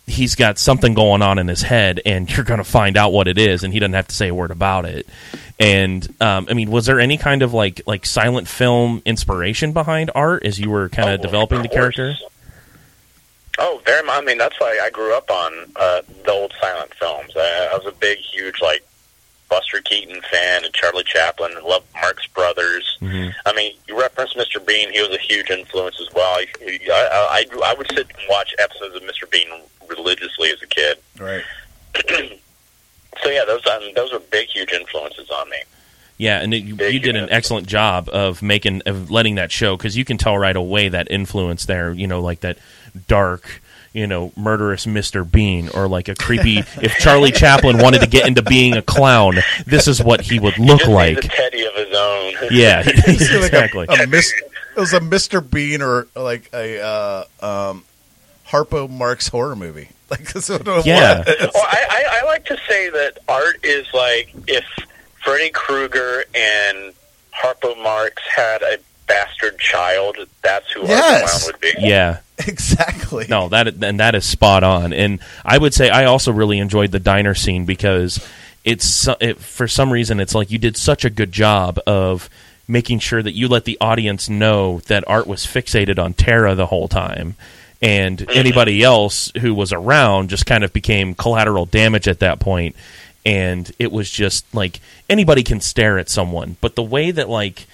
he's got something going on in his head and you're going to find out what it is and he doesn't have to say a word about it. And um, i mean was there any kind of like like silent film inspiration behind art as you were kind of Oh, developing the of course. character Oh, very much. I mean, that's why I grew up on uh, the old silent films. I, I was a big, huge like Buster Keaton fan and Charlie Chaplin. and Loved Marx Brothers. Mhm. I mean, you referenced Mr. Bean. He was a huge influence as well. I, I, I, I would sit and watch episodes of Mr. Bean religiously as a kid. Right. So yeah, those um, those were big, huge influences on me. yeah and it, you, you did an excellent job of making of letting that show because you can tell right away that influence there you know like that dark you know murderous mr bean or like a creepy if charlie chaplin wanted to get into being a clown this is what he would look Just like made Teddy of his own. yeah It's like exactly A, a mis- it was a Mr. Bean or like a uh, um, Harpo Marx horror movie. Like that's what it Yeah. was. well, I, I, I like to say that art is like if Freddy Krueger and Harpo Marx had a bastard child, that's who Yes. Art Clown would be. yeah exactly. No, that and that is spot on. And I would say I also really enjoyed the diner scene because it's it, for some reason it's like you did such a good job of making sure that you let the audience know that Art was fixated on Tara the whole time. And mm-hmm. anybody else who was around just kind of became collateral damage at that point. And it was just like anybody can stare at someone, but the way that like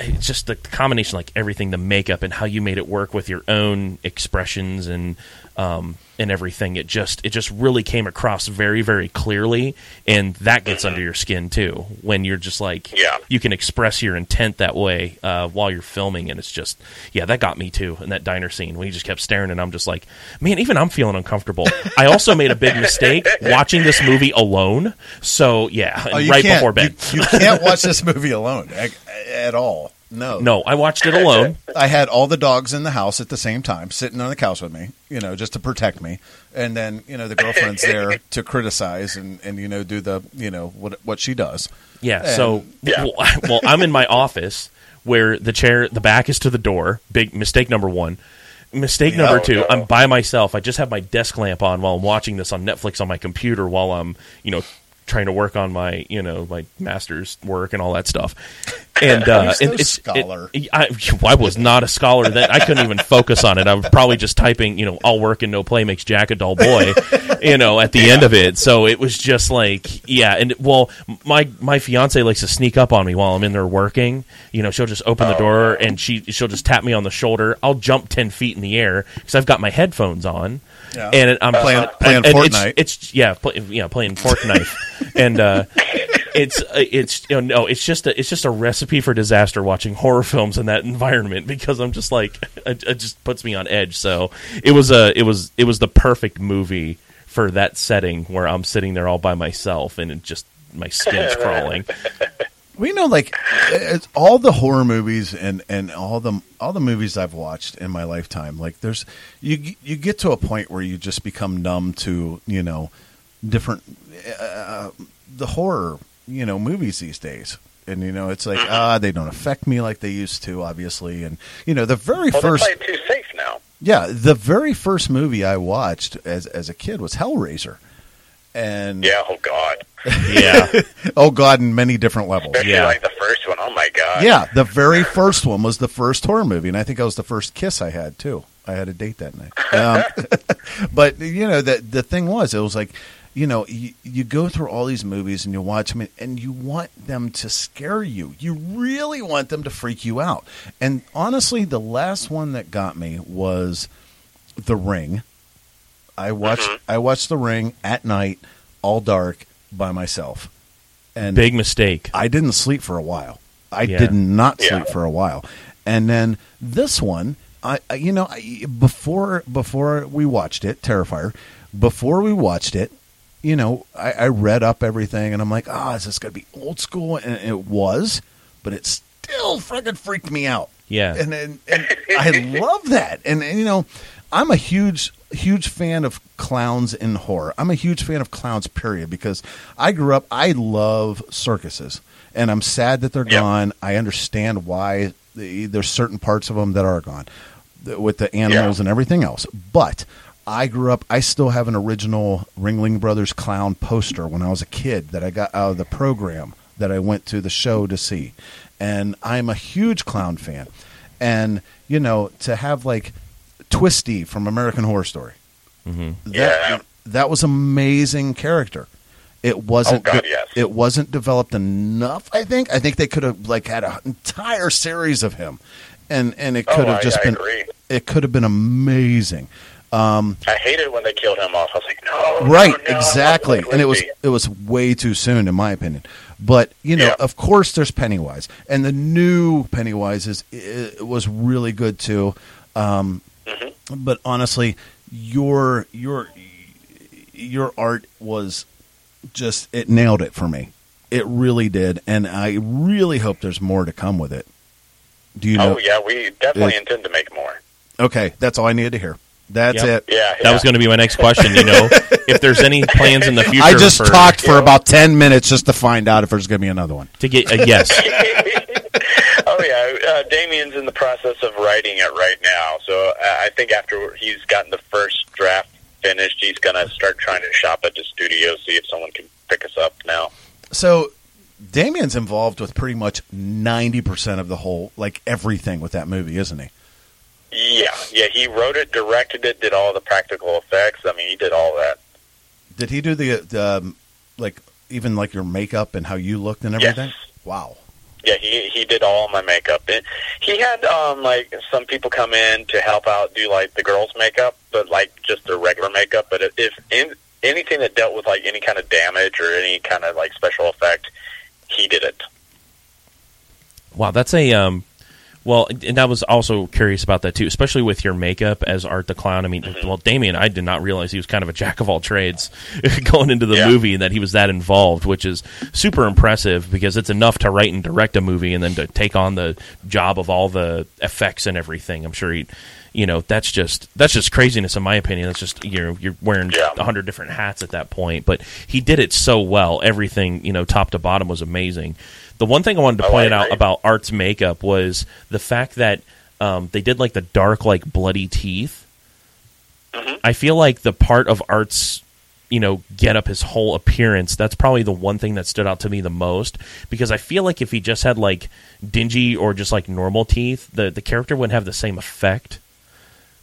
it's just the combination like everything the makeup and how you made it work with your own expressions and um, and everything it just it just really came across very very clearly and that gets under your skin too when you're just like Yeah. you can express your intent that way uh, while you're filming and it's just yeah that got me too in that diner scene when he just kept staring and I'm just like man even I'm feeling uncomfortable I also made a big mistake watching this movie alone so yeah Oh, right before bed You, you can't watch this movie alone at, at all. No. no I watched it alone I had all the dogs in the house at the same time, sitting on the couch with me, you know, just to protect me. And then, you know, the girlfriend's there to criticize and, and you know, do the, you know, what what she does. Yeah. And- so, Yeah. Well, well, I'm in my office where the chair, the back is to the door. Big mistake number one. Mistake Yeah. number oh, two, no. I'm by myself. I just have my desk lamp on while I'm watching this on Netflix on my computer while I'm, you know, trying to work on my, you know, my master's work and all that stuff. And uh, and it's it- scholar. I, I was not a scholar. That I couldn't even focus on it. I was probably just typing, you know, "all work and no play makes Jack a dull boy," you know, at the end of it. So it was just like, yeah. And well, my my fiance likes to sneak up on me while I'm in there working. You know, she'll just open the door and she she'll just tap me on the shoulder. I'll jump ten feet in the air because I've got my headphones on. Yeah. And I'm Playing- and- playing and Fortnite. It's, yeah, play, yeah, playing fork knife, and uh, it's uh, it's you know no, it's just a, it's just a recipe for disaster watching horror films in that environment because I'm just like it, it just puts me on edge. So it was a it was it was the perfect movie for that setting where I'm sitting there all by myself and it just my skin's crawling. We know, like all the horror movies and, and all the all the movies I've watched in my lifetime. Like, there's you you get to a point where you just become numb to you know different uh, the horror you know movies these days. And you know, it's like ah, they don't affect me like they used to, obviously. And you know, the very Well, first too safe now. Yeah, the very first movie I watched as as a kid was Hellraiser, and Yeah. Oh God. Yeah, oh god, in many different levels. Especially Yeah. like the first one. Oh my God. Yeah, the very first one was the first horror movie, and I think that was the first kiss I had too. I had a date that night. Um, but you know, the the thing was, it was like, you know, you, you go through all these movies and you watch them, and you want them to scare you. You really want them to freak you out. And honestly, the last one that got me was The Ring. I watched mm-hmm. I watched The Ring at night, all dark, by myself, and big mistake. I didn't sleep for a while. I Yeah. did not sleep Yeah. for a while, and then this one, I I- you know I, before before we watched it, Terrifier, before we watched it, you know I, I read up everything, and I'm like, ah, is this gonna be old school? And it was, but it still freaking freaked me out. Yeah. and and, and I love that, and, and you know, I'm a huge huge fan of clowns in horror. I'm a huge fan of clowns, period, because I grew up. I love circuses, and I'm sad that they're Yeah. gone. I understand why the, there's certain parts of them that are gone with the animals Yeah. and everything else, but. I grew up. I still have an original Ringling Brothers clown poster when I was a kid that I got out of the program that I went to the show to see, and I'm a huge clown fan. And you know, to have like Twisty from American Horror Story, mm-hmm. that Yeah. that was amazing character. It wasn't. Oh, God, yes. It wasn't developed enough. I think. I think they could have like had an entire series of him, and and it oh, could Oh, have I- just I been. agree. It could have been amazing. I hated when they killed him off. I was like, no. no, right no, exactly and it was it was way too soon in my opinion but you know Yeah. of course there's pennywise and the new pennywise is it was really good too um, Mm-hmm. but honestly your your your art was just it nailed it for me it really did and i really hope there's more to come with it do you know Oh yeah, we definitely It- intend to make more. okay that's all i needed to hear that's Yep. it Yeah. That was going to be my next question. You know, if there's any plans in the future, I just for, talked for Yeah. about 10 minutes just to find out if there's going to be another one. to get a yes. oh yeah, uh, Damien's in the process of writing it right now. So uh, I think after he's gotten the first draft finished, he's gonna start trying to shop at the studio, see if someone can pick us up now. So Damien's involved with pretty much 90% of the whole, like everything with that movie, isn't he? Yeah, yeah, he wrote it, directed it, did all the practical effects. I mean, he did all that. Did he do the, the um, like, even like your makeup and how you looked and everything? Yes. Wow. Yeah, he he did all my makeup. It, he had um like some people come in to help out do like the girls' makeup, but like just their regular makeup. But if, if in, anything that dealt with like any kind of damage or any kind of like special effect, he did it. Wow, that's a um. Well, and I was also curious about that too, especially with your makeup as Art the Clown. I mean, mm-hmm. well, Damien, I did not realize he was kind of a jack of all trades going into the Yeah. movie, and that he was that involved, which is super impressive because it's enough to write and direct a movie, and then to take on the job of all the effects and everything. I'm sure he, you know, that's just that's just craziness in my opinion. That's just you know you're wearing Yeah. a hundred different hats at that point, but he did it so well. Everything you know, top to bottom, was amazing. The one thing I wanted to Oh, I point out agree. about Art's makeup was the fact that um, they did like the dark, like bloody teeth. Mhm. I feel like the part of Art's, you know, get up his whole appearance. That's probably the one thing that stood out to me the most because I feel like if he just had like dingy or just like normal teeth, the the character wouldn't have the same effect.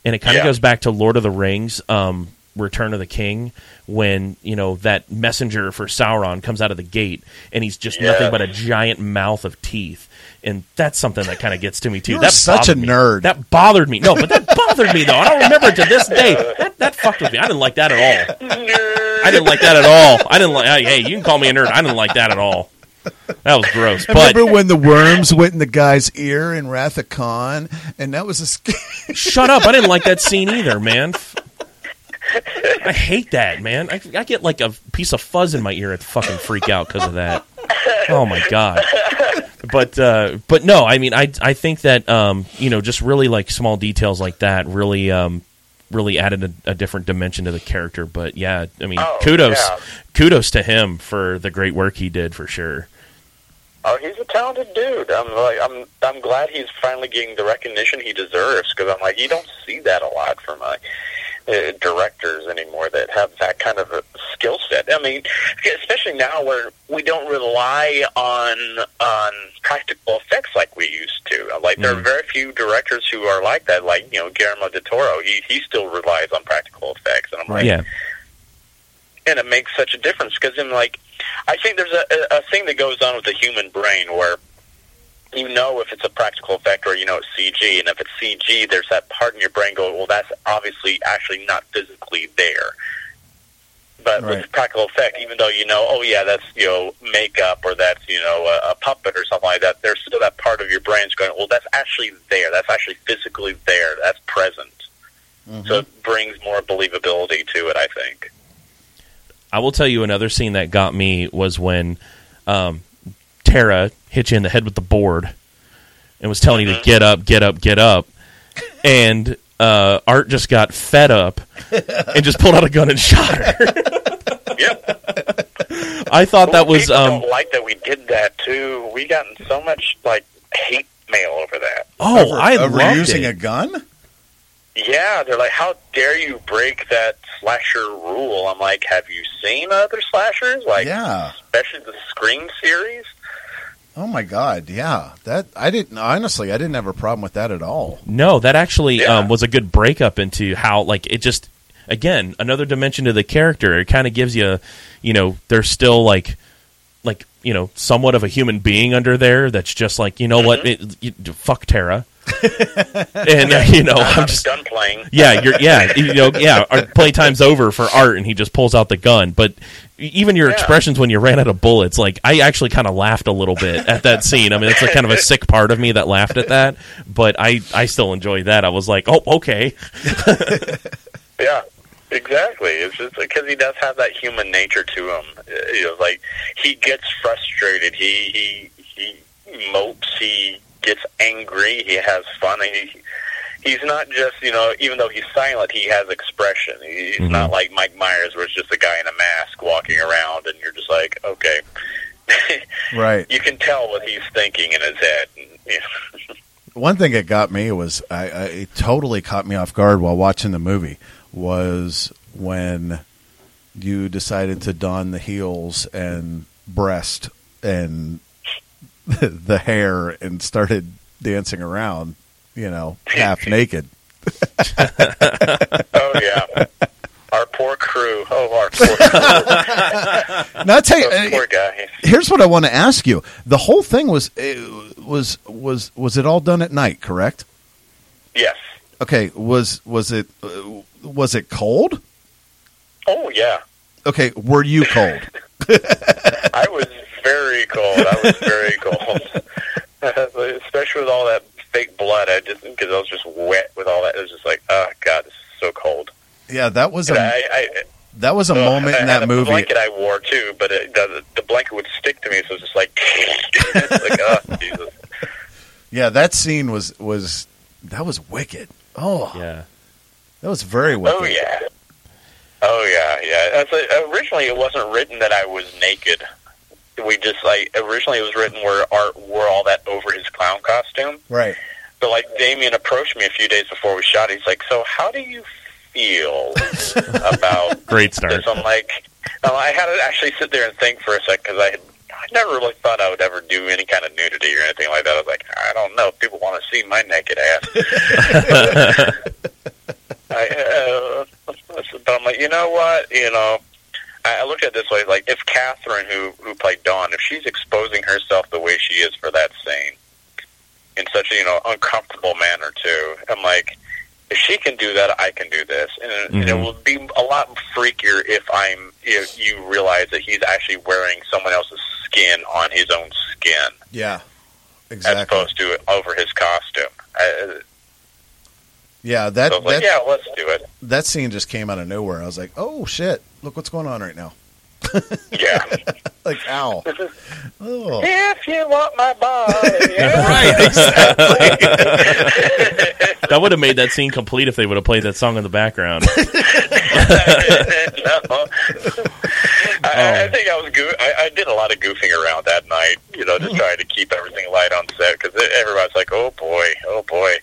And it kind of Yeah. goes back to Lord of the Rings, um, Return of the King, when you know that messenger for Sauron comes out of the gate and he's just Yeah. nothing but a giant mouth of teeth, and that's something that kind of gets to me too. You're such a me. nerd. That bothered me. No, but that bothered me though. I don't remember it to this day. That that fucked with me. I didn't like that at all. Nerd. I didn't like that at all. I didn't like. Hey, you can call me a nerd. I didn't like that at all. That was gross. But Remember when the worms went in the guy's ear in Wrath of Khan? And that was a. sc- shut up. I didn't like that scene either, man. I hate that, man. I, I get like a piece of fuzz in my ear and fucking freak out because of that. Oh my god. But uh, but no, I mean, I I think that um, you know, just really like small details like that really um, really added a, a different dimension to the character. But yeah, I mean, Oh, kudos yeah. kudos to him for the great work he did for sure. Oh, he's a talented dude. I'm like, I'm, I'm glad he's finally getting the recognition he deserves because I'm like, you don't see that a lot from uh, uh, directors anymore that have that kind of a skill set. I mean, especially now where we don't rely on on practical effects like we used to. Like, there are Mhm. very few directors who are like that. Like, you know, Guillermo del Toro, he he still relies on practical effects, and I'm like, Yeah, and it makes such a difference because in like I think there's a, a thing that goes on with the human brain where you know if it's a practical effect or you know it's CG, and if it's CG, there's that part in your brain going, well, that's obviously actually not physically there. But Right. with practical effect, even though you know, oh yeah, that's you know makeup or that's you know a, a puppet or something like that, there's still that part of your brain's going, well, that's actually there. That's actually physically there. That's present. So it brings more believability to it. I think. I will tell you another scene that got me was when um, Tara hit you in the head with the board and was telling you to get up, get up, get up, and uh, Art just got fed up and just pulled out a gun and shot her. Yep. I thought that was um, don't like that we did that too. We gotten so much like hate mail over that. oh, Over- I over loved using it. a gun. Yeah, they're like, "How dare you break that slasher rule?" I'm like, "Have you seen other slashers? Like, Yeah. especially the Scream series." Oh my god, yeah. That I didn't honestly. I didn't have a problem with that at all. No, that actually Yeah. um, was a good breakup into how like it just again another dimension to the character. It kind of gives you, you know, there's still like like you know somewhat of a human being under there that's just like you know what Mm-hmm. it, you, fuck Tara, and uh, you know I'm just gun playing. yeah you're yeah you know yeah our playtime's over for Art and he just pulls out the gun, but even your Yeah. expressions when you ran out of bullets, like I actually kind of laughed a little bit at that scene. I mean, it's like kind of a sick part of me that laughed at that, but I I still enjoy that. I was like, oh okay, Yeah, exactly. It's just because he does have that human nature to him. You know, like he gets frustrated. He he he mopes. He gets angry. He has fun. He he's not just you know even though he's silent, he has expression. He's Mhm. not like Mike Myers, where it's just a guy in a mask walking around, and you're just like, okay. Right. you can tell what he's thinking in his head. And, you know. One thing that got me was I, I it totally caught me off guard while watching the movie was when you decided to don the heels and breast and the hair and started dancing around, you know, half naked. oh yeah. Our poor crew. Oh, our poor crew. Now, I tell you, uh, poor guy. here's what I want to ask you: the whole thing was uh, was was was it all done at night? Correct? Yes. Okay. Was was it uh, was it cold? Oh yeah. Okay. Were you cold? I was very cold. I was very cold, especially with all that fake blood. I just because I was just wet with all that. It was just like, oh god, this is so cold. Yeah, that was And a I, I, that was a ugh, moment I in had that a movie. blanket I wore too, but it, the, the blanket would stick to me, so it was just like, like, oh Jesus. Yeah, that scene was was that was wicked. Oh, yeah. that was very oh, wicked. Oh yeah. Oh yeah, yeah. As a, originally, it wasn't written that I was naked. We just like originally it was written where Art wore all that over his clown costume. Right. But like Damien approached me a few days before we shot. He's like, "So how do you feel about Great start. this?" I'm like, oh, I had to actually sit there and think for a sec because I had I never really thought I would ever do any kind of nudity or anything like that. I was like, I don't know if people want to see my naked ass. I, uh, but I'm like, you know what? You know, I, I look at it this way: like, if Catherine, who who played Dawn, if she's exposing herself the way she is for that scene in such a you know uncomfortable manner too, I'm like, if she can do that, I can do this, and, and mm-hmm. it will be a lot freakier if I'm if you realize that he's actually wearing someone else's skin on his own skin Yeah. Exactly. As opposed to over his costume. I, Yeah, that So I was like, that, yeah, let's do it. that scene just came out of nowhere. I was like, oh shit, look what's going on right now. Yeah. Like, ow. Oh. if you want my body. Yeah. right, exactly. that would have made that scene complete if they would have played that song in the background. I, I oh. think I was goo- I, I did a lot of goofing around that night, you know, just hmm. trying to keep everything light on set because everybody's like, "Oh boy, oh boy."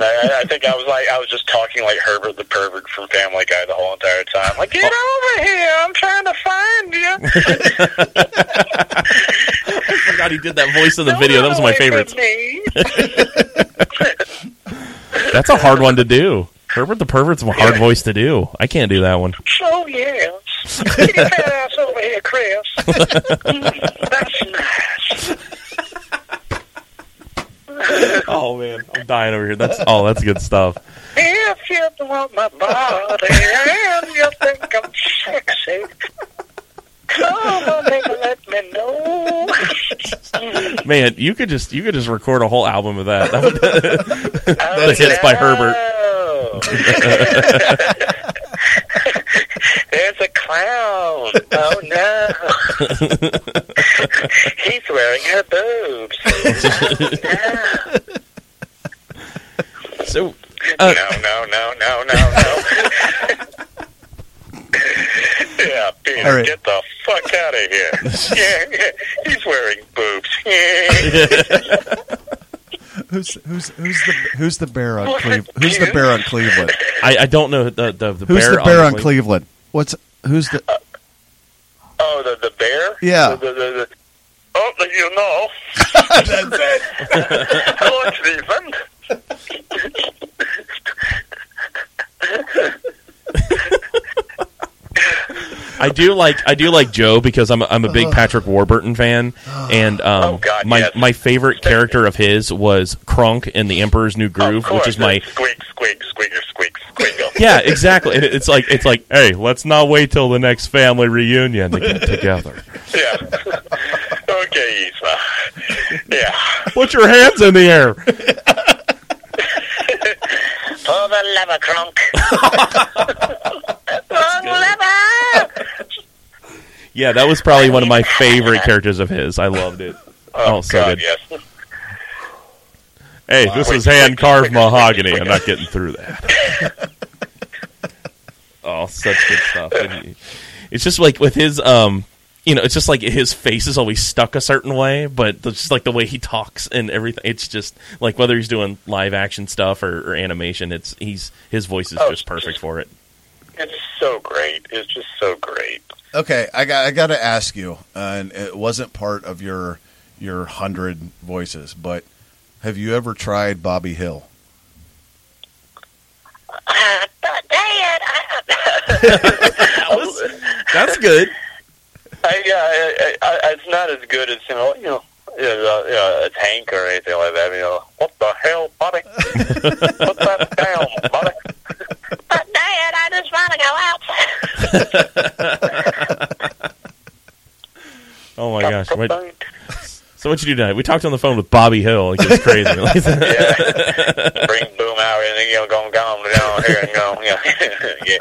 I, I think I was like, I was just talking like Herbert the pervert from Family Guy the whole entire time. Like, get oh. over here! I'm trying to find you. I forgot he did that voice in the video. That was my favorite. That's a hard one to do. Herbert the Pervert's a hard voice to do. I can't do that one. So yes, get your fat ass over here, Chris. Mm, That's nice. Oh man, I'm dying over here. That's oh, that's good stuff. If you want my body and you think I'm sexy, come on and let me know. Man, you could just you could just record a whole album of that. That Oh, hits by Herbert. No. There's a clown. Oh no. He's wearing her boobs. Oh, no. so uh, no, no, no, no, no, no. yeah, Peter, All right. get the fuck out of here. yeah, yeah, he's wearing boobs. Who's who's who's the who's the bear on Cleveland? Who's the bear on Cleveland? I, I don't know the the, the Who's bear the bear on Cle- Cleveland? What's who's the? Uh, oh, the the bear? Yeah. The, the, the, the, oh, the- you know. Hello, Cleveland. I do like I do like Joe because I'm a, I'm a big Patrick Warburton fan, and um, Oh, God, my yes. my favorite character of his was Kronk in The Emperor's New Groove, which is my squeak, squeak, squeaker, squeak, squeakle. yeah exactly. And it's like it's like hey, let's not wait till the next family reunion to get together. Yeah. okay, Yzma. Yeah. Put your hands in the air. For the lever, Kronk. Yeah, that was probably one of my favorite characters of his. I loved it. Oh, Oh, so God, good. yes. Hey, this Wait, is hand carved mahogany. wait. I'm not getting through that. oh, such good stuff. It's just like with his, um, you know, it's just like his face is always stuck a certain way, but it's just like the way he talks and everything. It's just like whether he's doing live action stuff or, or animation, it's he's his voice is Oh, just perfect for it. It's so great. It's just so great. Okay, I got I got to ask you, uh, and it wasn't part of your your hundred voices, but have you ever tried Bobby Hill? Uh, Dad, I, That was, that's good. I, yeah, I, I, I, it's not as good as you know, you know, you know, you know, a tank or anything like that. You know, what the hell, buddy? Put that down, buddy. Oh my gosh! Wait, so what you do tonight? We talked on the phone with Bobby Hill. Like, it's crazy. yeah. Bring boom out and then you know, going down down here and go, yeah, yeah,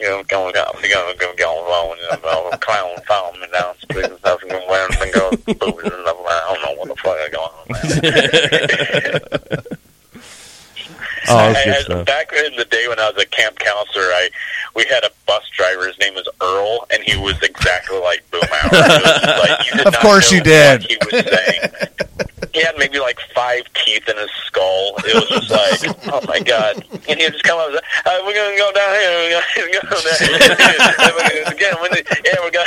you know, going down, you know, going going along, you know, clown following me down the street and stuff, and going around and go booze and stuff. I don't know what the fuck is going on. Man. Oh, that's good I- I- stuff. back in the day when I was a camp counselor, I we had a bus driver. His name was Earl, and he was exactly like Boomhauer. It was like, Of course know you did. What he was saying. He had maybe like five teeth in his skull. It was just like, oh my god! And he would just come up and say, uh, "We're gonna go down here. We're gonna go down here again. When the, yeah, we're gonna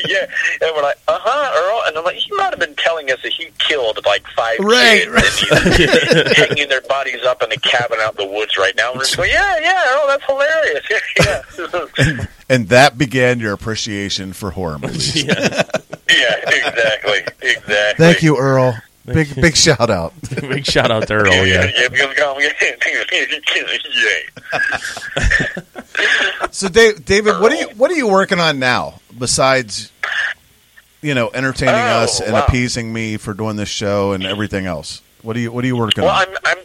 yeah." And we're like, "Uh huh, Earl." And I'm like, "He might have been telling us that he killed like five Right, kids, and he's hanging their bodies up in a cabin out in the woods right now." And we're just going, "Yeah, yeah, Earl, that's hilarious." yeah, And that began your appreciation for horror movies. yeah. yeah, exactly, exactly. Thank you, Earl. Big big shout out. Big shout out to Earl. Yeah. So, Dave, David, what are you what are you working on now besides you know entertaining Oh, us and wow. appeasing me for doing this show and everything else? What are you What are you working on? Well, on? I'm I'm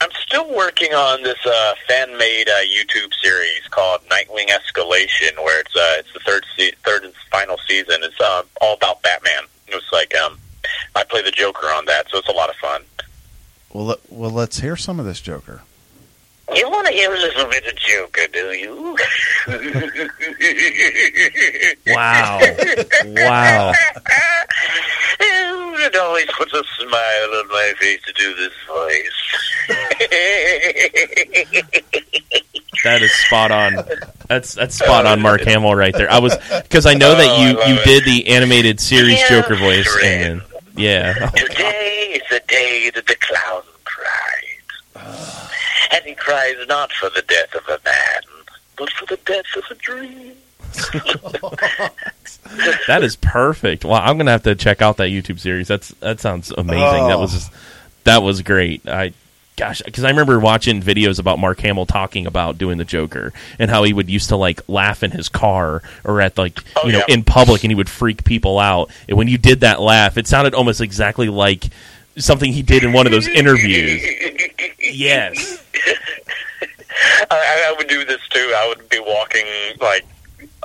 I'm still working on this uh, fan-made uh, YouTube series called Nightwing Escalation, where it's uh, it's the third se- third and final season. It's uh, all about Batman. It's like um, I play the Joker on that, so it's a lot of fun. Well, let, well, let's hear some of this Joker. You want to hear a little bit of Joker, do you? Wow. Wow. It always puts a smile on my face to do this voice. That is spot on. That's that's spot on, Mark Hamill, right there. I was because I know that Oh, you love you it. did the animated series Yeah, Joker voice, sure. and yeah, Today is the day that the clown cried. And he cries not for the death of a man, but for the death of a dream. that is perfect. Well, I'm gonna have to check out that YouTube series. That's that sounds amazing. That Oh. was just, that was great. I gosh, because I remember watching videos about Mark Hamill talking about doing the Joker and how he would used to like laugh in his car or at like Oh, you know yeah. in public, and he would freak people out. And when you did that laugh, it sounded almost exactly like something he did in one of those interviews. Yes. I, I would do this too. I would be walking like,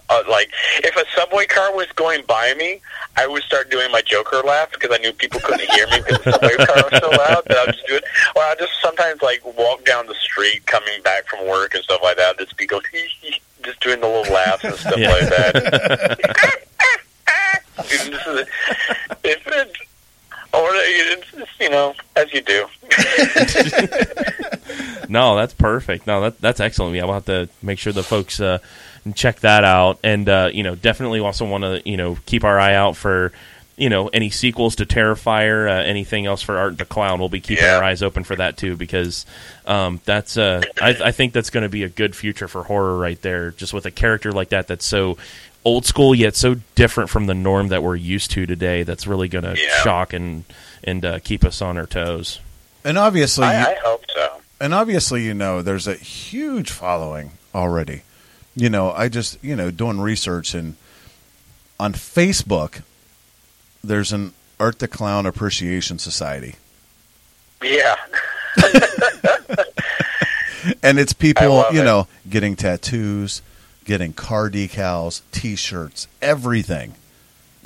uh, like if a subway car was going by me, I would start doing my Joker laugh because I knew people couldn't hear me because the subway car was so loud. That I would just do it. Or I just sometimes like walk down the street coming back from work and stuff like that. Just be going, just doing the little laughs and stuff Yeah. like that. This is- if it, or it's just, you know, as you do. No, that's perfect. No, that that's excellent. Yeah, we'll have to make sure the folks uh, check that out, and uh, you know, definitely also want to you know keep our eye out for you know any sequels to Terrifier, uh, anything else for Art the Clown. We'll be keeping Yeah. our eyes open for that too, because um, that's uh, I, I think that's going to be a good future for horror right there. Just with a character like that, that's so old school yet so different from the norm that we're used to today. That's really going to Yeah. shock and and uh, keep us on our toes. And obviously, you, I, I hope so. and obviously, you know, there's a huge following already. You know, I just you know doing research and on Facebook, there's an Art the Clown Appreciation Society, Yeah. and it's people you it. know getting tattoos, getting car decals, T-shirts, everything.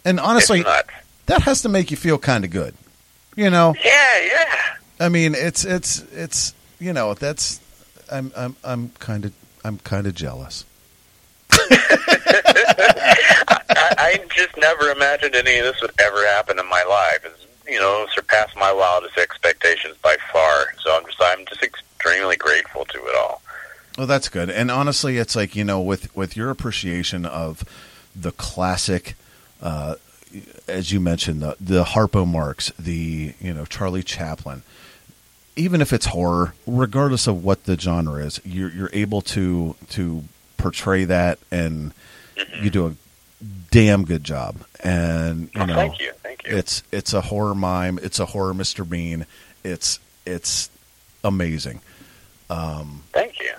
And honestly, that has to make you feel kind of good. You know, Yeah, yeah. I mean, it's it's it's you know that's I'm I'm I'm kind of I'm kind of jealous. I, I just never imagined any of this would ever happen in my life. It's you know surpassed my wildest expectations by far. So I'm just I'm just extremely grateful to it all. Well, that's good. And honestly, it's like you know, with with your appreciation of the classic, uh, as you mentioned, the the Harpo Marx, the you know Charlie Chaplin. Even if it's horror, regardless of what the genre is, you're you're able to to portray that, and you do a damn good job. And you Oh, know, thank you, thank you. it's it's a horror mime. It's a horror Mr. Bean. It's it's amazing. Um, Thank you.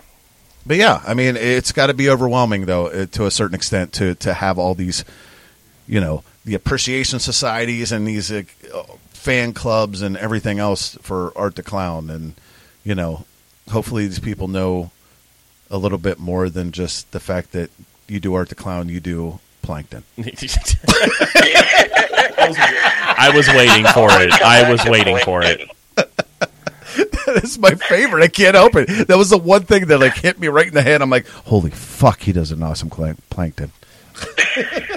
But yeah, I mean, it's got to be overwhelming though, uh, to a certain extent, to to have all these, you know, the appreciation societies and these uh, fan clubs and everything else for Art the Clown, and you know, hopefully these people know a little bit more than just the fact that you do Art the Clown, you do Plankton. I was waiting for it. I was waiting for it. That's my favorite. I can't help it. That was the one thing that like hit me right in the head. I'm like, holy fuck, he does an awesome clan- Plankton.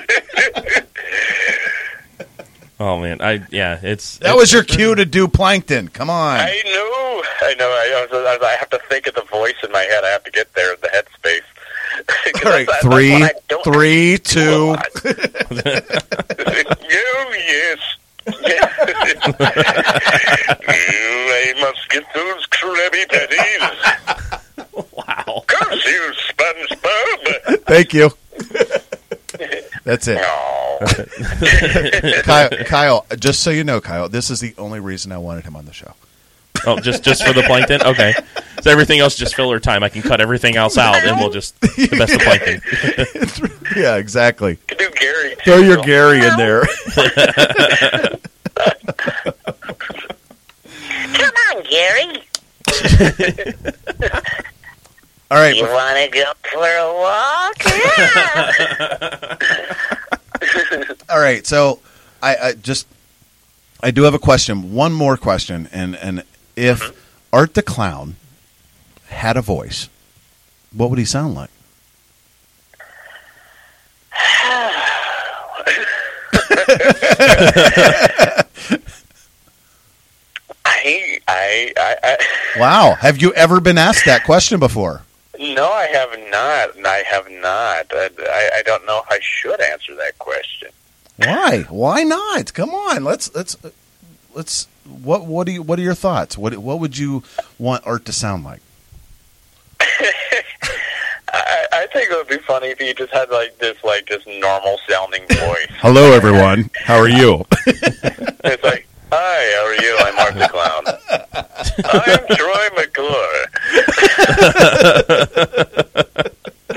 Oh man, I yeah, it's That it's- was your cue to do Plankton. Come on. I know, I know. I, I, I have to think of the voice in my head. I have to get there, the headspace. All right, that's, that's three, what three, two. lot. oh, yes. I must get those Krabby Patties. wow. Curse you, SpongeBob. Thank you. That's it. Kyle, Kyle, just so you know, Kyle, this is the only reason I wanted him on the show. Oh, just just for the plankton. Okay, so everything else is just filler time. I can cut everything else out, and we'll just the best of plankton. Yeah, exactly. could do Gary. too. Throw your Gary in there. Come on, Gary. Right. You want to go for a walk? Yeah. All right, so I, I just I do have a question. One more question, and and if Mm-hmm. Art the Clown had a voice, what would he sound like? I, I, I, I, Wow, have you ever been asked that question before? No, I have not. I have not. I, I, I don't know if I should answer that question. Why? Why not? Come on, let's let's let's. What what do you what are your thoughts? What what would you want Art to sound like? I, I think it would be funny if you just had like this, like this normal sounding voice. Hello, everyone. How are you? It's like, hi, how are you? I'm Art the Clown. I'm Troy McClure.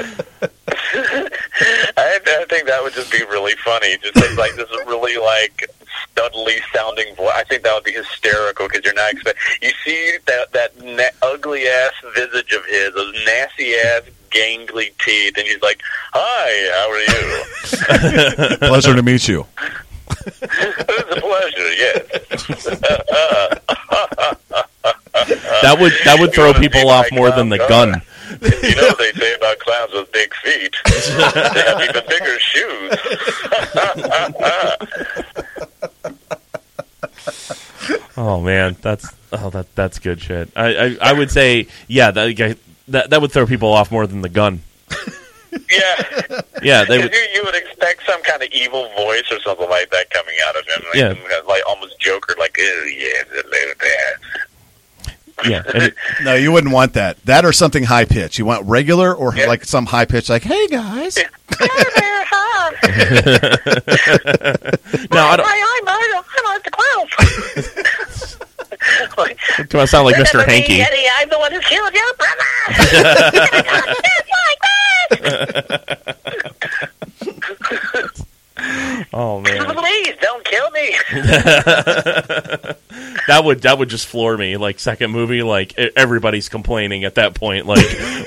I, I think that would just be really funny. Just as, like this really like studly sounding voice. I think that would be hysterical because you're not expect. You see that that na- ugly ass visage of his, those nasty ass gangly teeth, and he's like, "Hi, how are you?" Pleasure to meet you. it's a pleasure. Yes. Uh, uh, uh, That would that would throw You people off my more than the gun. You know what they say about clowns with big feet. they have even bigger shoes. Oh man, that's oh that that's good shit. I I, I would say yeah that, guy- that that would throw people off more than the gun. yeah. Yeah, they would. you, you would expect some kind of evil voice or something like that coming out of him. Like, Yeah. like almost Joker, like, oh, yeah, a little bit. Yeah, and it- No, you wouldn't want that. That or something high pitch. You want regular or Yeah. like some high pitch, like "Hey guys." Hi there, hi. no, I don't. Hi, I'm, I'm, I'm the Clown. like, Do I sound like Mr. remember Hanky? Eddie, I'm the one who killed your brother. You're gonna talk just like this. Oh man, Please don't kill me. that would that would just floor me. Like second movie, like everybody's complaining at that point. Like,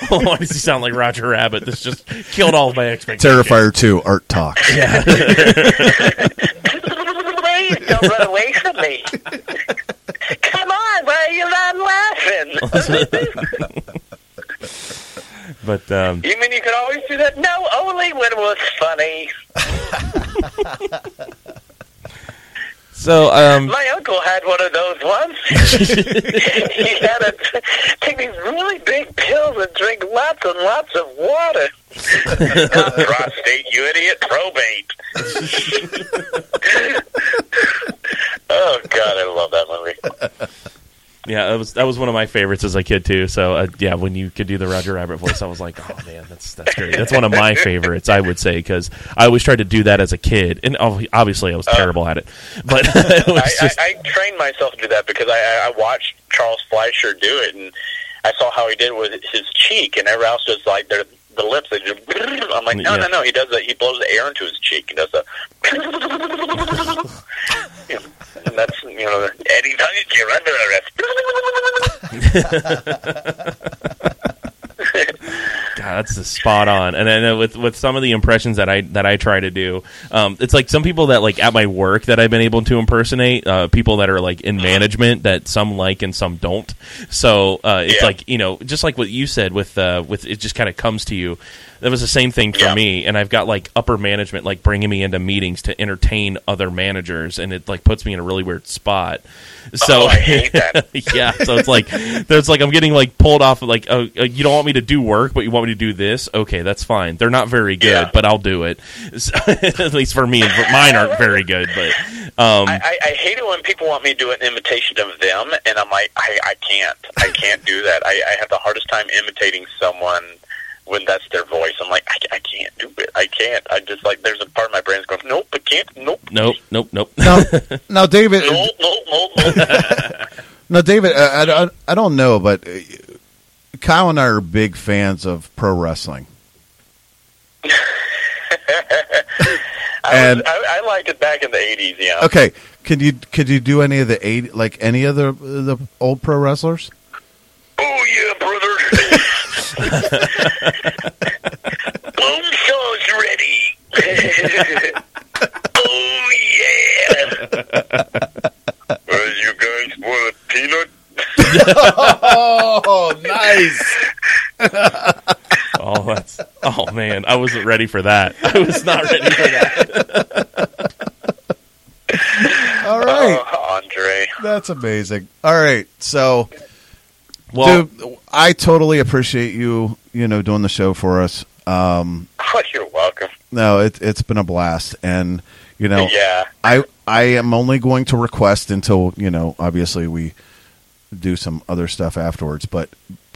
why does he sound like Roger Rabbit? This just killed all of my expectations. Terrifier two. Art talks. Please don't run away from me. Come on, why are you not laughing? But um, you mean you could always do that? No, only when it was funny. so um, My uncle had one of those once. he had to take these really big pills and drink lots and lots of water. Prostate, you idiot. Probate. oh, God, I love that movie. Yeah, that was that was one of my favorites as a kid too. So uh, yeah, when you could do the Roger Rabbit voice, I was like, oh man, that's that's great. That's one of my favorites, I would say, because I always tried to do that as a kid, and oh, obviously I was terrible at it. But it was I, just I, I trained myself to do that because I, I watched Charles Fleischer do it, and I saw how he did it with his cheek, and everyone else just like their the lips. They just. I'm like, no, Yeah. no, no. He does that. He blows the air into his cheek and does the. You know, and that's you know Eddie Nuggets, you're under arrest. God, that's just spot on. And then uh, with with some of the impressions that I that I try to do, um, it's like some people that like at my work that I've been able to impersonate. Uh, people that are like in management that some like and some don't. So uh, it's Yeah. like you know, just like what you said with uh, with it just kind of comes to you. That was the same thing for Yeah. me, and I've got like upper management like bringing me into meetings to entertain other managers, and it like puts me in a really weird spot. So Oh, I hate that. yeah, so it's like there's like I'm getting like pulled off of like oh, uh, you don't want me to do work, but you want me to do this. Okay, that's fine. They're not very good, Yeah. but I'll do it. So, at least for me, mine aren't very good. But um, I, I, I hate it when people want me to do an imitation of them, and I'm like, I, I can't. I can't do that. I, I have the hardest time imitating someone when that's their voice. I'm like, I, I can't do it. I can't. I just like, there's a part of my brain's going, nope, I can't. Nope. nope, nope, nope. Now, now, David. Nope, nope, nope, nope. No, David. I, I, I don't know, but uh, Kyle and I are big fans of pro wrestling. I, And- was, I, I liked it back in the 80s, yeah. Okay, could you could you do any of the eight like any of the the old pro wrestlers? Oh, yeah, brother. Boom sauce ready. oh yeah. Uh, you guys want a peanut? Oh, nice. Oh, that's. Oh man, I wasn't ready for that. I was not ready for that. All right. Oh, Andre. That's amazing. All right. So, Well, dude, I totally appreciate you, you know, doing the show for us. Um, Oh, you're welcome. no, it, it's been a blast. And, you know, Yeah. I, I am only going to request until, you know, obviously we do some other stuff afterwards, but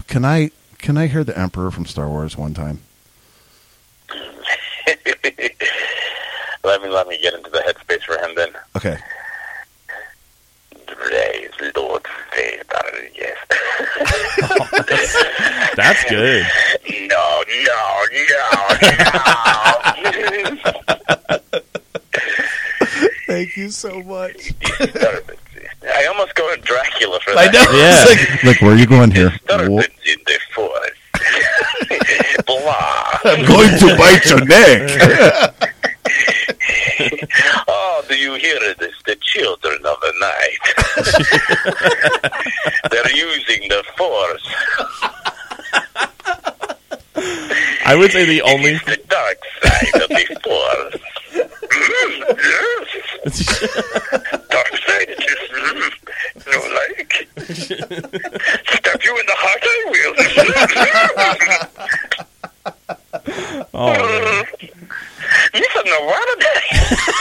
can I, can I hear the Emperor from Star Wars one time? let me let me get into the headspace for him then. Okay. Praise Lord Vader. Yes. that's good. No, no, no, no. Thank you so much. I almost go to Dracula for I that. know. Yeah. It's like, like, where are you going here? In the forest. Blah. I'm going to bite your neck. Oh, do you hear this? The children of the night. They're using the force. I would say the only. The dark side of the force. Mm. Dark side is just no like. Stab you in the heart, I will. oh. You said no water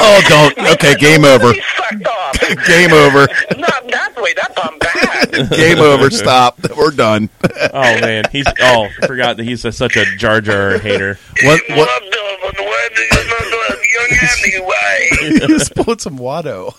oh, don't. Okay, game over. He sucked off. Game over. Not that way. That bomb bad. Game over. Stop. We're done. oh man, he's. Oh, I forgot that he's a, such a Jar Jar hater. What? What? Why? Just put some Watto.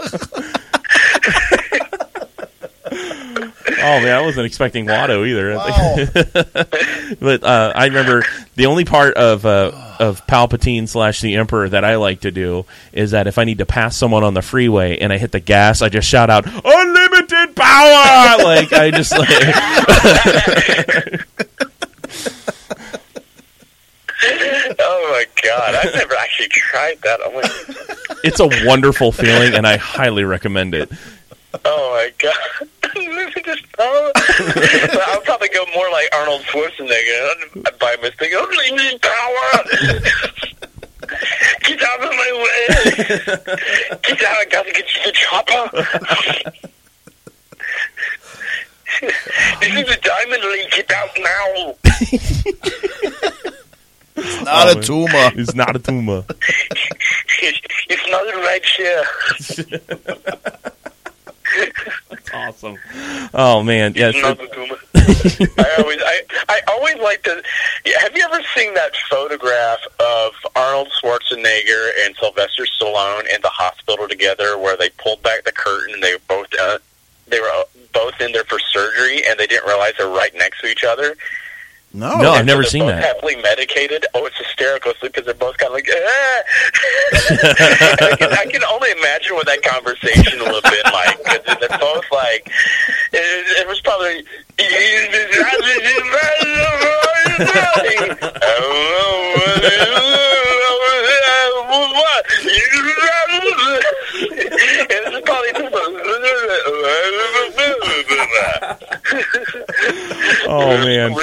Oh man, I wasn't expecting Watto either. Wow. but uh, I remember the only part of uh, of Palpatine slash the Emperor that I like to do is that if I need to pass someone on the freeway and I hit the gas, I just shout out "Unlimited power!" like I just like Oh my god! I've never actually tried that. I'm like, it's a wonderful feeling, and I highly recommend it. oh my god! Just, oh. I'll probably go more like Arnold Schwarzenegger by mistake. Unlimited power! Get out of my way! Get out! I gotta get you the chopper. This is a diamond league. Get out now! Not Oh, a tumor. It's not a tumor. it's not a right chair. That's awesome. Oh man, yes. Not a tumor. I always, I, I always like to. Yeah, have you ever seen that photograph of Arnold Schwarzenegger and Sylvester Stallone in the hospital together, where they pulled back the curtain and they both uh, they were both in there for surgery, and they didn't realize they're right next to each other. No. No, I've never seen both that. Happily medicated. Oh, it's hysterical because they're both kind of like. Ah. I, can, I can only imagine what that conversation would have been like because they're both like. It, it was probably. Oh man.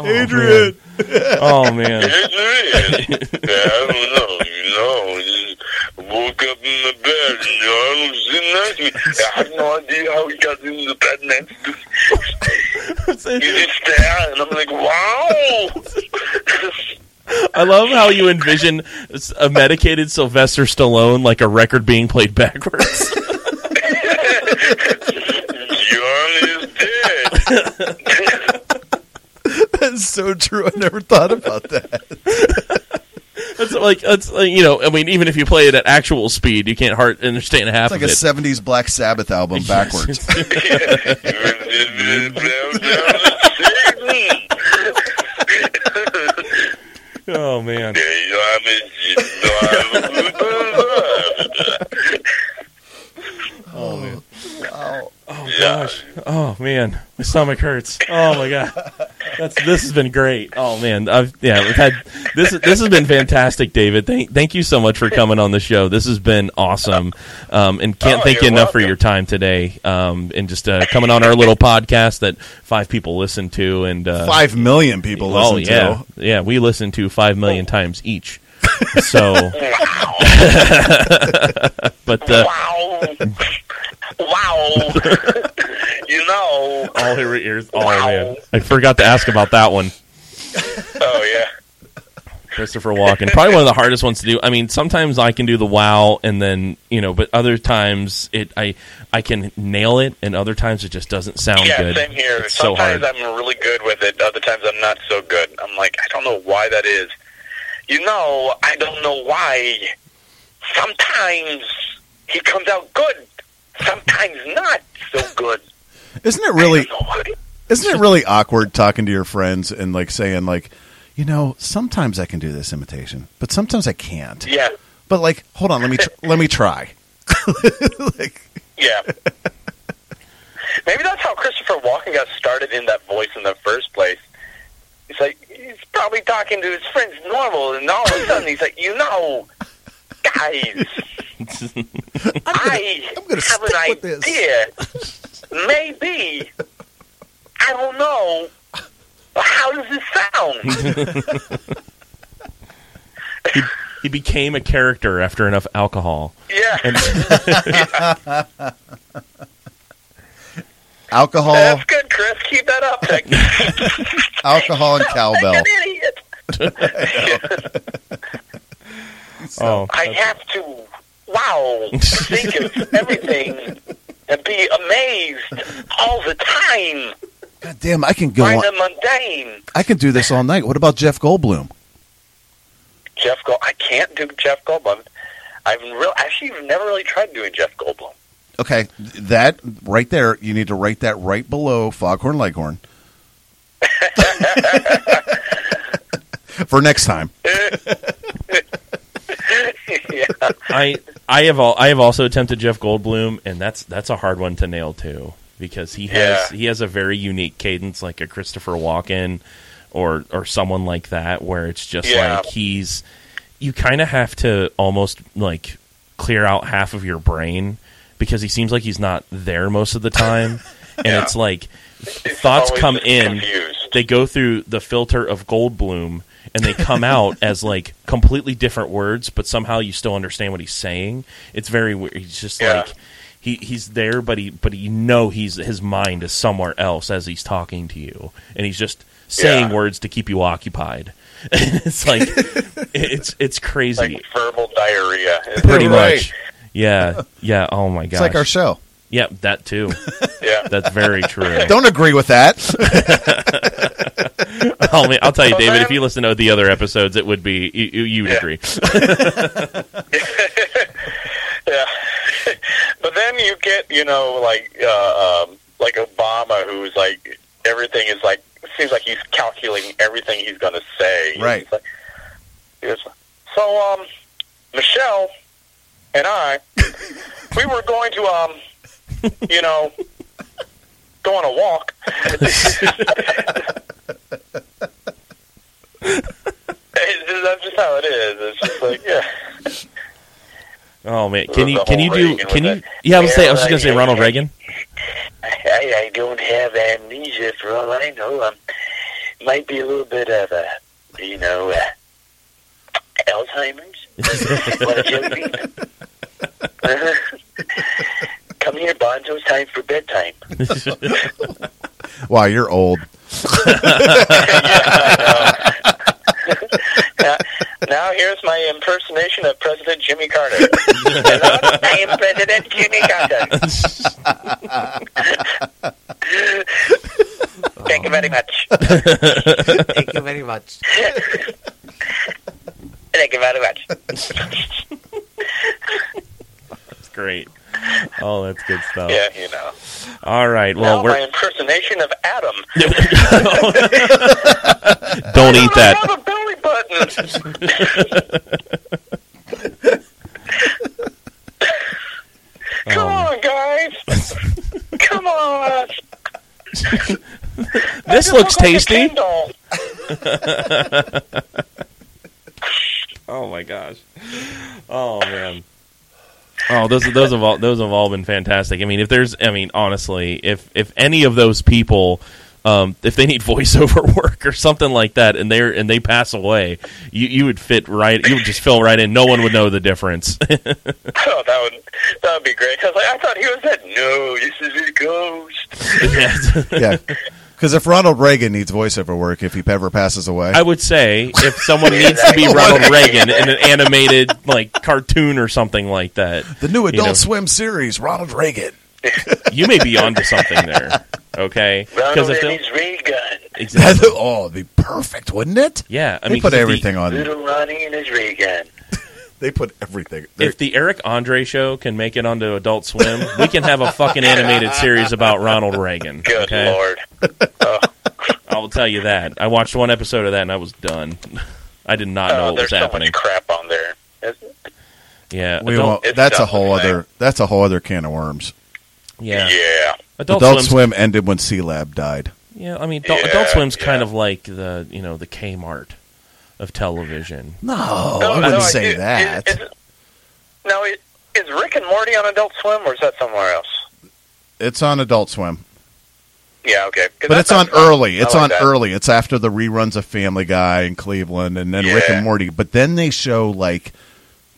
Oh, Adrian. Man. Oh man. Adrian. I don't know. You know, just woke up in the bed and Arnold was sitting next to me. I have no idea how he got in the bed next to me. He just there, and I'm like, wow. I love how you envision a medicated Sylvester Stallone like a record being played backwards. John is dead. That's so true. I never thought about that. It's like it's like, you know, I mean, even if you play it at actual speed, you can't hard understand half It's like a of it. '70s Black Sabbath album backwards. oh man. Oh man. Wow. Oh gosh. Oh man, my stomach hurts. Oh my god. That's this has been great. Oh man, I've yeah, we've had this. This has been fantastic, David. Thank thank you so much for coming on the show. This has been awesome, um, and can't Oh, thank you you're enough for your time today, um, and just uh, coming on our little podcast that five people listen to, and uh, Five million people Oh listen yeah, to. yeah. We listen to five million times each. So, Wow. but uh, wow. wow. you know. all her ears. Oh Wow. man, I forgot to ask about that one. Oh, yeah. Christopher Walken, probably one of the hardest ones to do. I mean, sometimes I can do the wow, and then you know, but other times it I I can nail it, and other times it just doesn't sound Yeah, good. same here. It's so Sometimes hard. I'm really good with it. Other times I'm not so good. I'm like, I don't know why that is. You know, I don't know why. Sometimes he comes out good. Sometimes not so good. Isn't it really? don't know what it- Isn't it really awkward talking to your friends and like saying like, you know, sometimes I can do this imitation, but sometimes I can't. Yeah, But like, hold on, let me tr- let me try. like, yeah. Maybe that's how Christopher Walken got started in that voice in the first place. He's like, he's probably talking to his friends normal, and all of a sudden he's like, you know, guys, I I'm gonna have an stick with this." idea. Maybe. I don't know. How does this sound? he, he became a character after enough alcohol. yeah. alcohol, That's good, Chris. Keep that up. Like, alcohol, and cowbell. Like an idiot. Oh, I have to, wow, think of everything and be amazed all the time God damn, I can go by on. the mundane. I can do this all night. What about Jeff Goldblum? Jeff Gold, I can't do Jeff Goldblum. I've real, actually never really tried doing Jeff Goldblum. Okay, that right there, you need to write that right below Foghorn Leghorn. For next time. yeah. I I have all, I have also attempted Jeff Goldblum, and that's that's a hard one to nail too because he has Yeah. he has a very unique cadence, like a Christopher Walken or or someone like that, where it's just Yeah. like he's you kind of have to almost like clear out half of your brain because he seems like he's not there most of the time, and Yeah. it's like thoughts come in confused. they go through the filter of Goldblum and they come out as like completely different words, but somehow you still understand what he's saying. It's very weird. He's just Yeah. like he he's there, but he but you know he's his mind is somewhere else as he's talking to you, and he's just saying Yeah. words to keep you occupied. it's like it's it's crazy, like verbal diarrhea. pretty Right. much. Yeah, yeah. Oh my god. It's like our show. yeah, that too. Yeah. That's very true. Don't agree with that. I'll, I'll tell you, David. then- If you listen to the other episodes, it would be you, you you would Yeah. agree. Yeah. but then you get, you know, like uh, um, like Obama, who's like everything is like seems like he's calculating everything he's going to say. Right. Like, so, um, Michelle and I, we were going to, um, you know, go on a walk. That's just how it is. It's just like, yeah. Oh man, can The you whole can you do Reagan can you? it. Yeah, I was say I was just gonna say Ronald yeah. Reagan. I, I don't have amnesia for all I know. Um, might be a little bit of a, you know, uh, Alzheimer's. what a joke. Come here, Bonzo. It's time for bedtime. wow, you're old. now, now here's my impersonation of President Jimmy Carter. Hello, I am President Jimmy Carter. Thank you very much. Thank you very much. Thank you very much. That's great. Oh, that's good stuff. Yeah, you know. All right. Well, now my we're impersonation of Adam. don't eat I that. have a belly button. Come Um, on, guys. Come on. This looks look tasty. Kindle. Oh my gosh. Oh man. Oh, those those have all those have all been fantastic. I mean, if there's, I mean, honestly, if if any of those people, um, if they need voiceover work or something like that, and they're and they pass away, you you would fit right. You would just fill right in. No one would know the difference. Oh, that would that would be great. I was like, I thought he was dead. No, this is a ghost. Yeah. Yeah. Because if Ronald Reagan needs voiceover work, if he ever passes away, I would say if someone needs to be Ronald Reagan in an animated like cartoon or something like that, the new Adult know. Swim series, Ronald Reagan. you may be onto something there. Okay, Ronald if and they'll- his gun. exactly, oh, it'd be perfect, wouldn't it? yeah. I they mean, put 'cause if the- everything on. Little Ronnie and his ray gun. They put everything. if the Eric Andre show can make it onto Adult Swim, we can have a fucking animated series about Ronald Reagan. Good okay? lord. Oh, I will tell you that. I watched one episode of that and I was done. I did not know oh, what was there's so happening. much crap on there. Isn't it? Yeah, we adult, won't, that's a whole other. That's a whole other can of worms. yeah. Yeah. Adult, Adult Swim ended when Sealab died. Yeah, I mean, Adult, Yeah, Adult Swim's yeah. kind of like the you know the Kmart of television. No, No, I wouldn't no, say is- that. Is, is, no, is, is Rick and Morty on Adult Swim, or is that somewhere else? it's on Adult Swim, Yeah, okay. but it's on fun. early. It's like on that. early. It's after the reruns of Family Guy and Cleveland, and then Rick and Morty. But then they show like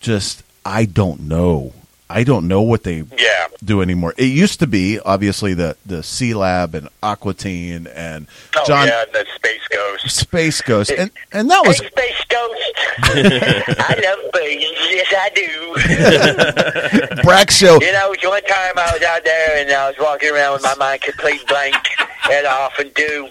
just I don't know. I don't know what they Yeah. do anymore. It used to be obviously the the Sealab and Aqua Teen and Oh, John yeah, the Space Ghost. Space Ghost, and and that was Hey, Space Ghost. I love birds. Yes, I do. Brak show. You know, one time I was out there and I was walking around with my mind complete blank, as I often do.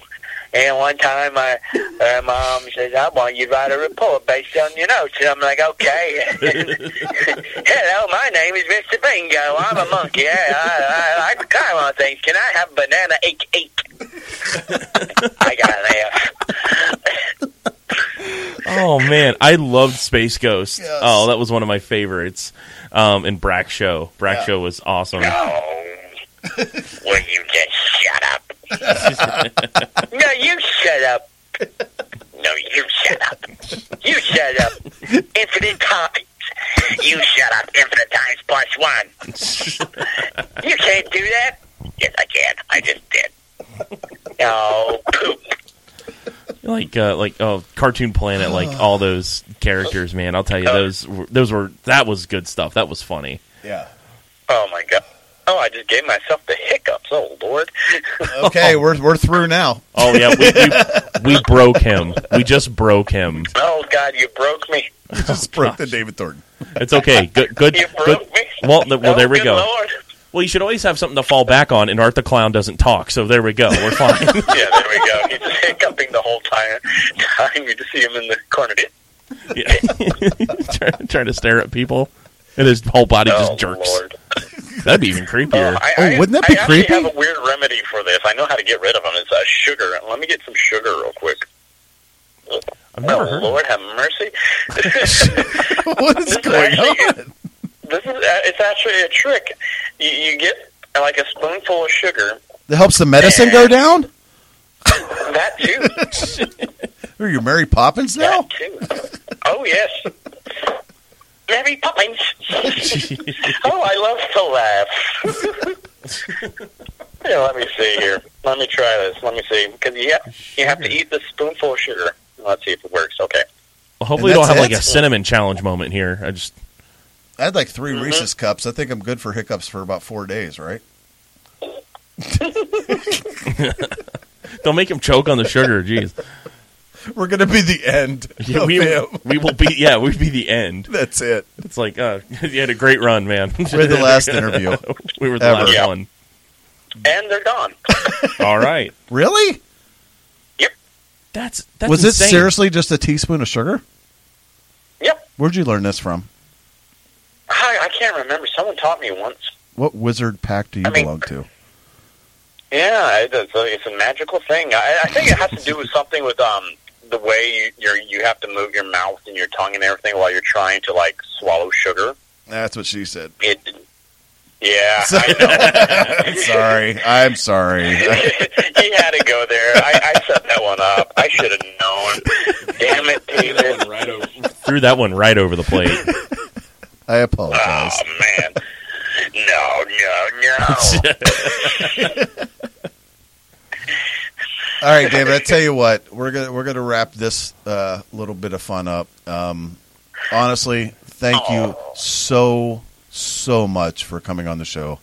And one time my uh, mom says, I want you to write a report based on your notes. And I'm like, okay. Hello, my name is Mr. Bingo. I'm a monkey. I, I, I like to climb on things. Can I have banana ache ache? I got an F. Oh man, I loved Space Ghost. Yes. Oh, that was one of my favorites. Um, and Brak Show. Brak Yeah. Show was awesome. Oh, will you just shut up? No, you shut up. No, you shut up. You shut up. Infinite times. You shut up infinite times plus one. You can't do that. Yes, I can. I just did. Oh, poop. like uh, like oh Cartoon Planet, like all those characters, man. I'll tell you, those were, those were that was good stuff. That was funny. Yeah. Oh, my God. Oh, I just gave myself the hiccups. Oh, Lord. Okay, we're we're through now. Oh yeah, we, we, we broke him. We just broke him. Oh, God, you broke me. Just broke the David Thornton. It's okay. Good good You good. me. Well, th- well, Oh, there we oh, good go. Lord. Well, you should always have something to fall back on, and Art the Clown doesn't talk, so there we go. We're fine. Yeah, there we go. He's just hiccuping the whole time. Time you just see him in the corner. Yeah. Try- trying to stare at people, and his whole body oh, just jerks. Lord. That'd be even creepier. I, Oh, I- wouldn't that be creepy? I actually have a weird remedy for this. I know how to get rid of them. It's uh, sugar. Let me get some sugar real quick. I've never oh, heard. Lord have mercy. what is This is actually- on? this is uh, it's actually a trick. You, you get uh, like a spoonful of sugar. That helps the medicine go down. That too. Are you Mary Poppins now? That too. Oh yes. Mary Poppins. oh, I love to laugh. yeah, let me see here. Let me try this. Let me see because you have, you have to eat the spoonful of sugar. Let's see if it works. Okay. Well, hopefully, we don't have that's like a cinnamon challenge moment here. I just I had like 3 Mm-hmm. Reese's cups. I think I'm good for hiccups for about four days, right? don't make him choke on the sugar. Jeez, We're gonna be the end. Yeah, we, him. we will be. Yeah, we'd be the end. That's it. It's like uh, you had a great run, man. We're the last interview. we were the Ever. last Yeah. one. And they're gone. All right, Really? Yep. That's that's Was insane. it seriously just a teaspoon of sugar? Yep. Where'd you learn this from? I, I can't remember. Someone taught me once. What wizard pack do you I mean- belong to? Yeah, it's a, it's a magical thing. I, I think it has to do with something with um the way you you're, you have to move your mouth and your tongue and everything while you're trying to like swallow sugar. That's what she said. It Yeah, I know. I'm sorry. I'm sorry. he had to go there. I, I set that one up. I should have known. Damn it, David. right over, threw that one right over the plate. I apologize. Oh man. No, no, no. All right, David. I tell you what, we're gonna we're gonna wrap this uh, little bit of fun up. Um, honestly, thank you so so much for coming on the show.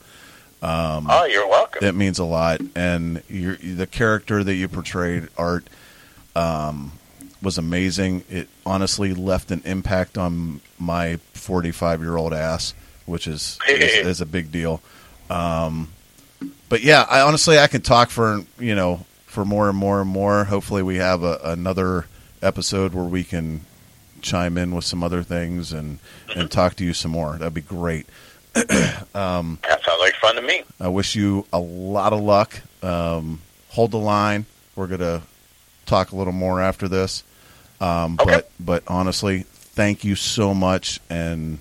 oh, you're welcome. It means a lot, and the character that you portrayed, Art, um, was amazing. It honestly left an impact on my 45 year old ass, which is, is is a big deal. Um, but yeah, I honestly I can talk for you know for more and more and more. Hopefully, we have a, another episode where we can chime in with some other things and and talk to you some more. That'd be great. That sounds like fun to me. I wish you a lot of luck. Um, hold the line. We're gonna talk a little more after this. Um, Okay. But but honestly, thank you so much. And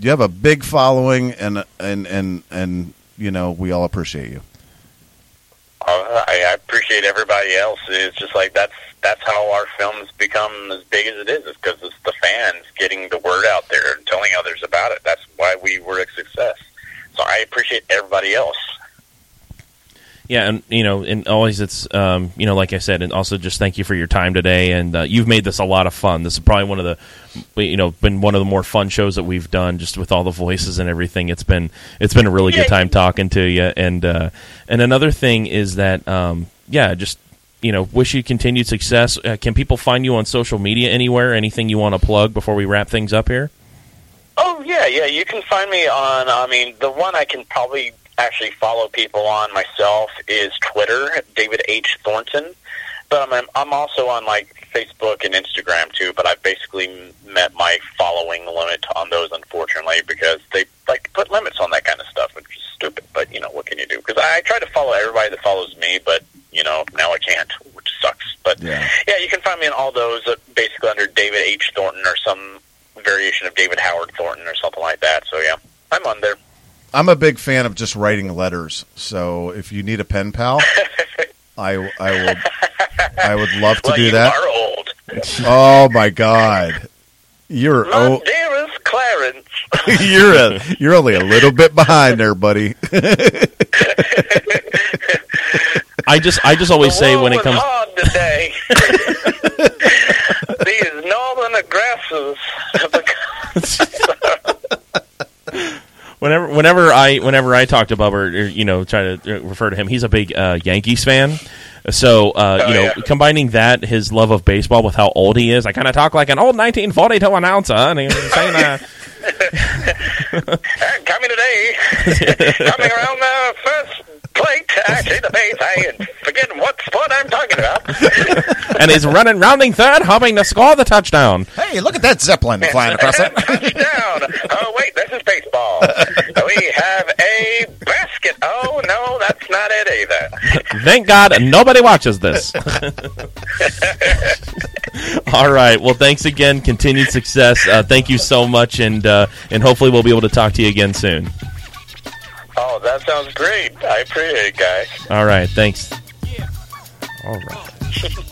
you have a big following, and and and and you know we all appreciate you. Uh, I, I appreciate everybody else. It's just like that's that's how our films become as big as it is. It's because it's the fans getting the word out there and telling others about it. That's why we were a success. So I appreciate everybody else. Yeah, and you know, and always it's um, you know, like I said, and also just thank you for your time today, and uh, you've made this a lot of fun. This is probably one of the, you know, been one of the more fun shows that we've done, just with all the voices and everything. It's been it's been a really good time talking to you, and uh, and another thing is that um, yeah, just you know, wish you continued success. Uh, can people find you on social media anywhere? Anything you want to plug before we wrap things up here? Oh yeah, yeah. You can find me on. I mean, the one I can probably actually follow people on myself is Twitter, David H Thornton. But I'm I'm also on like Facebook and Instagram too. But I've basically met my following limit on those, unfortunately, because they like put limits on that kind of stuff, which is stupid. But you know, what can you do? Because I, I try to follow everybody that follows me, but you know, now I can't, which sucks. But Yeah. yeah, you can find me on all those, uh, basically under David H Thornton or some variation of David Howard Thornton or something like that. So yeah, I'm on there. I'm a big fan of just writing letters. So if you need a pen pal, I I will I would love to well, do you that. are old. Oh my god. You're My oh, dearest Clarence. you're a, you're only a little bit behind there, buddy. I just I just always The say when it was comes hard today. These northern aggressors have become whenever whenever I whenever I talk to Bubba or, or, you know try to refer to him, he's a big uh, Yankees fan. So uh, Oh, you know, yeah. combining that his love of baseball with how old he is, I kind of talk like an old 1942 announcer, and he was saying, uh, coming today. coming around the first plate, actually the base. I am forgetting what sport I'm talking about. and he's running rounding third, hoping to score the touchdown. Hey, look at that zeppelin flying across it. Touchdown! Oh wait, this is baseball. We have a basket. Oh no, that's not it either. Thank God nobody watches this. All right. Well, thanks again. Continued success. Uh, thank you so much, and uh, and hopefully we'll be able to talk to you again soon. Oh, that sounds great. I appreciate it, guys. All right. Thanks. All right.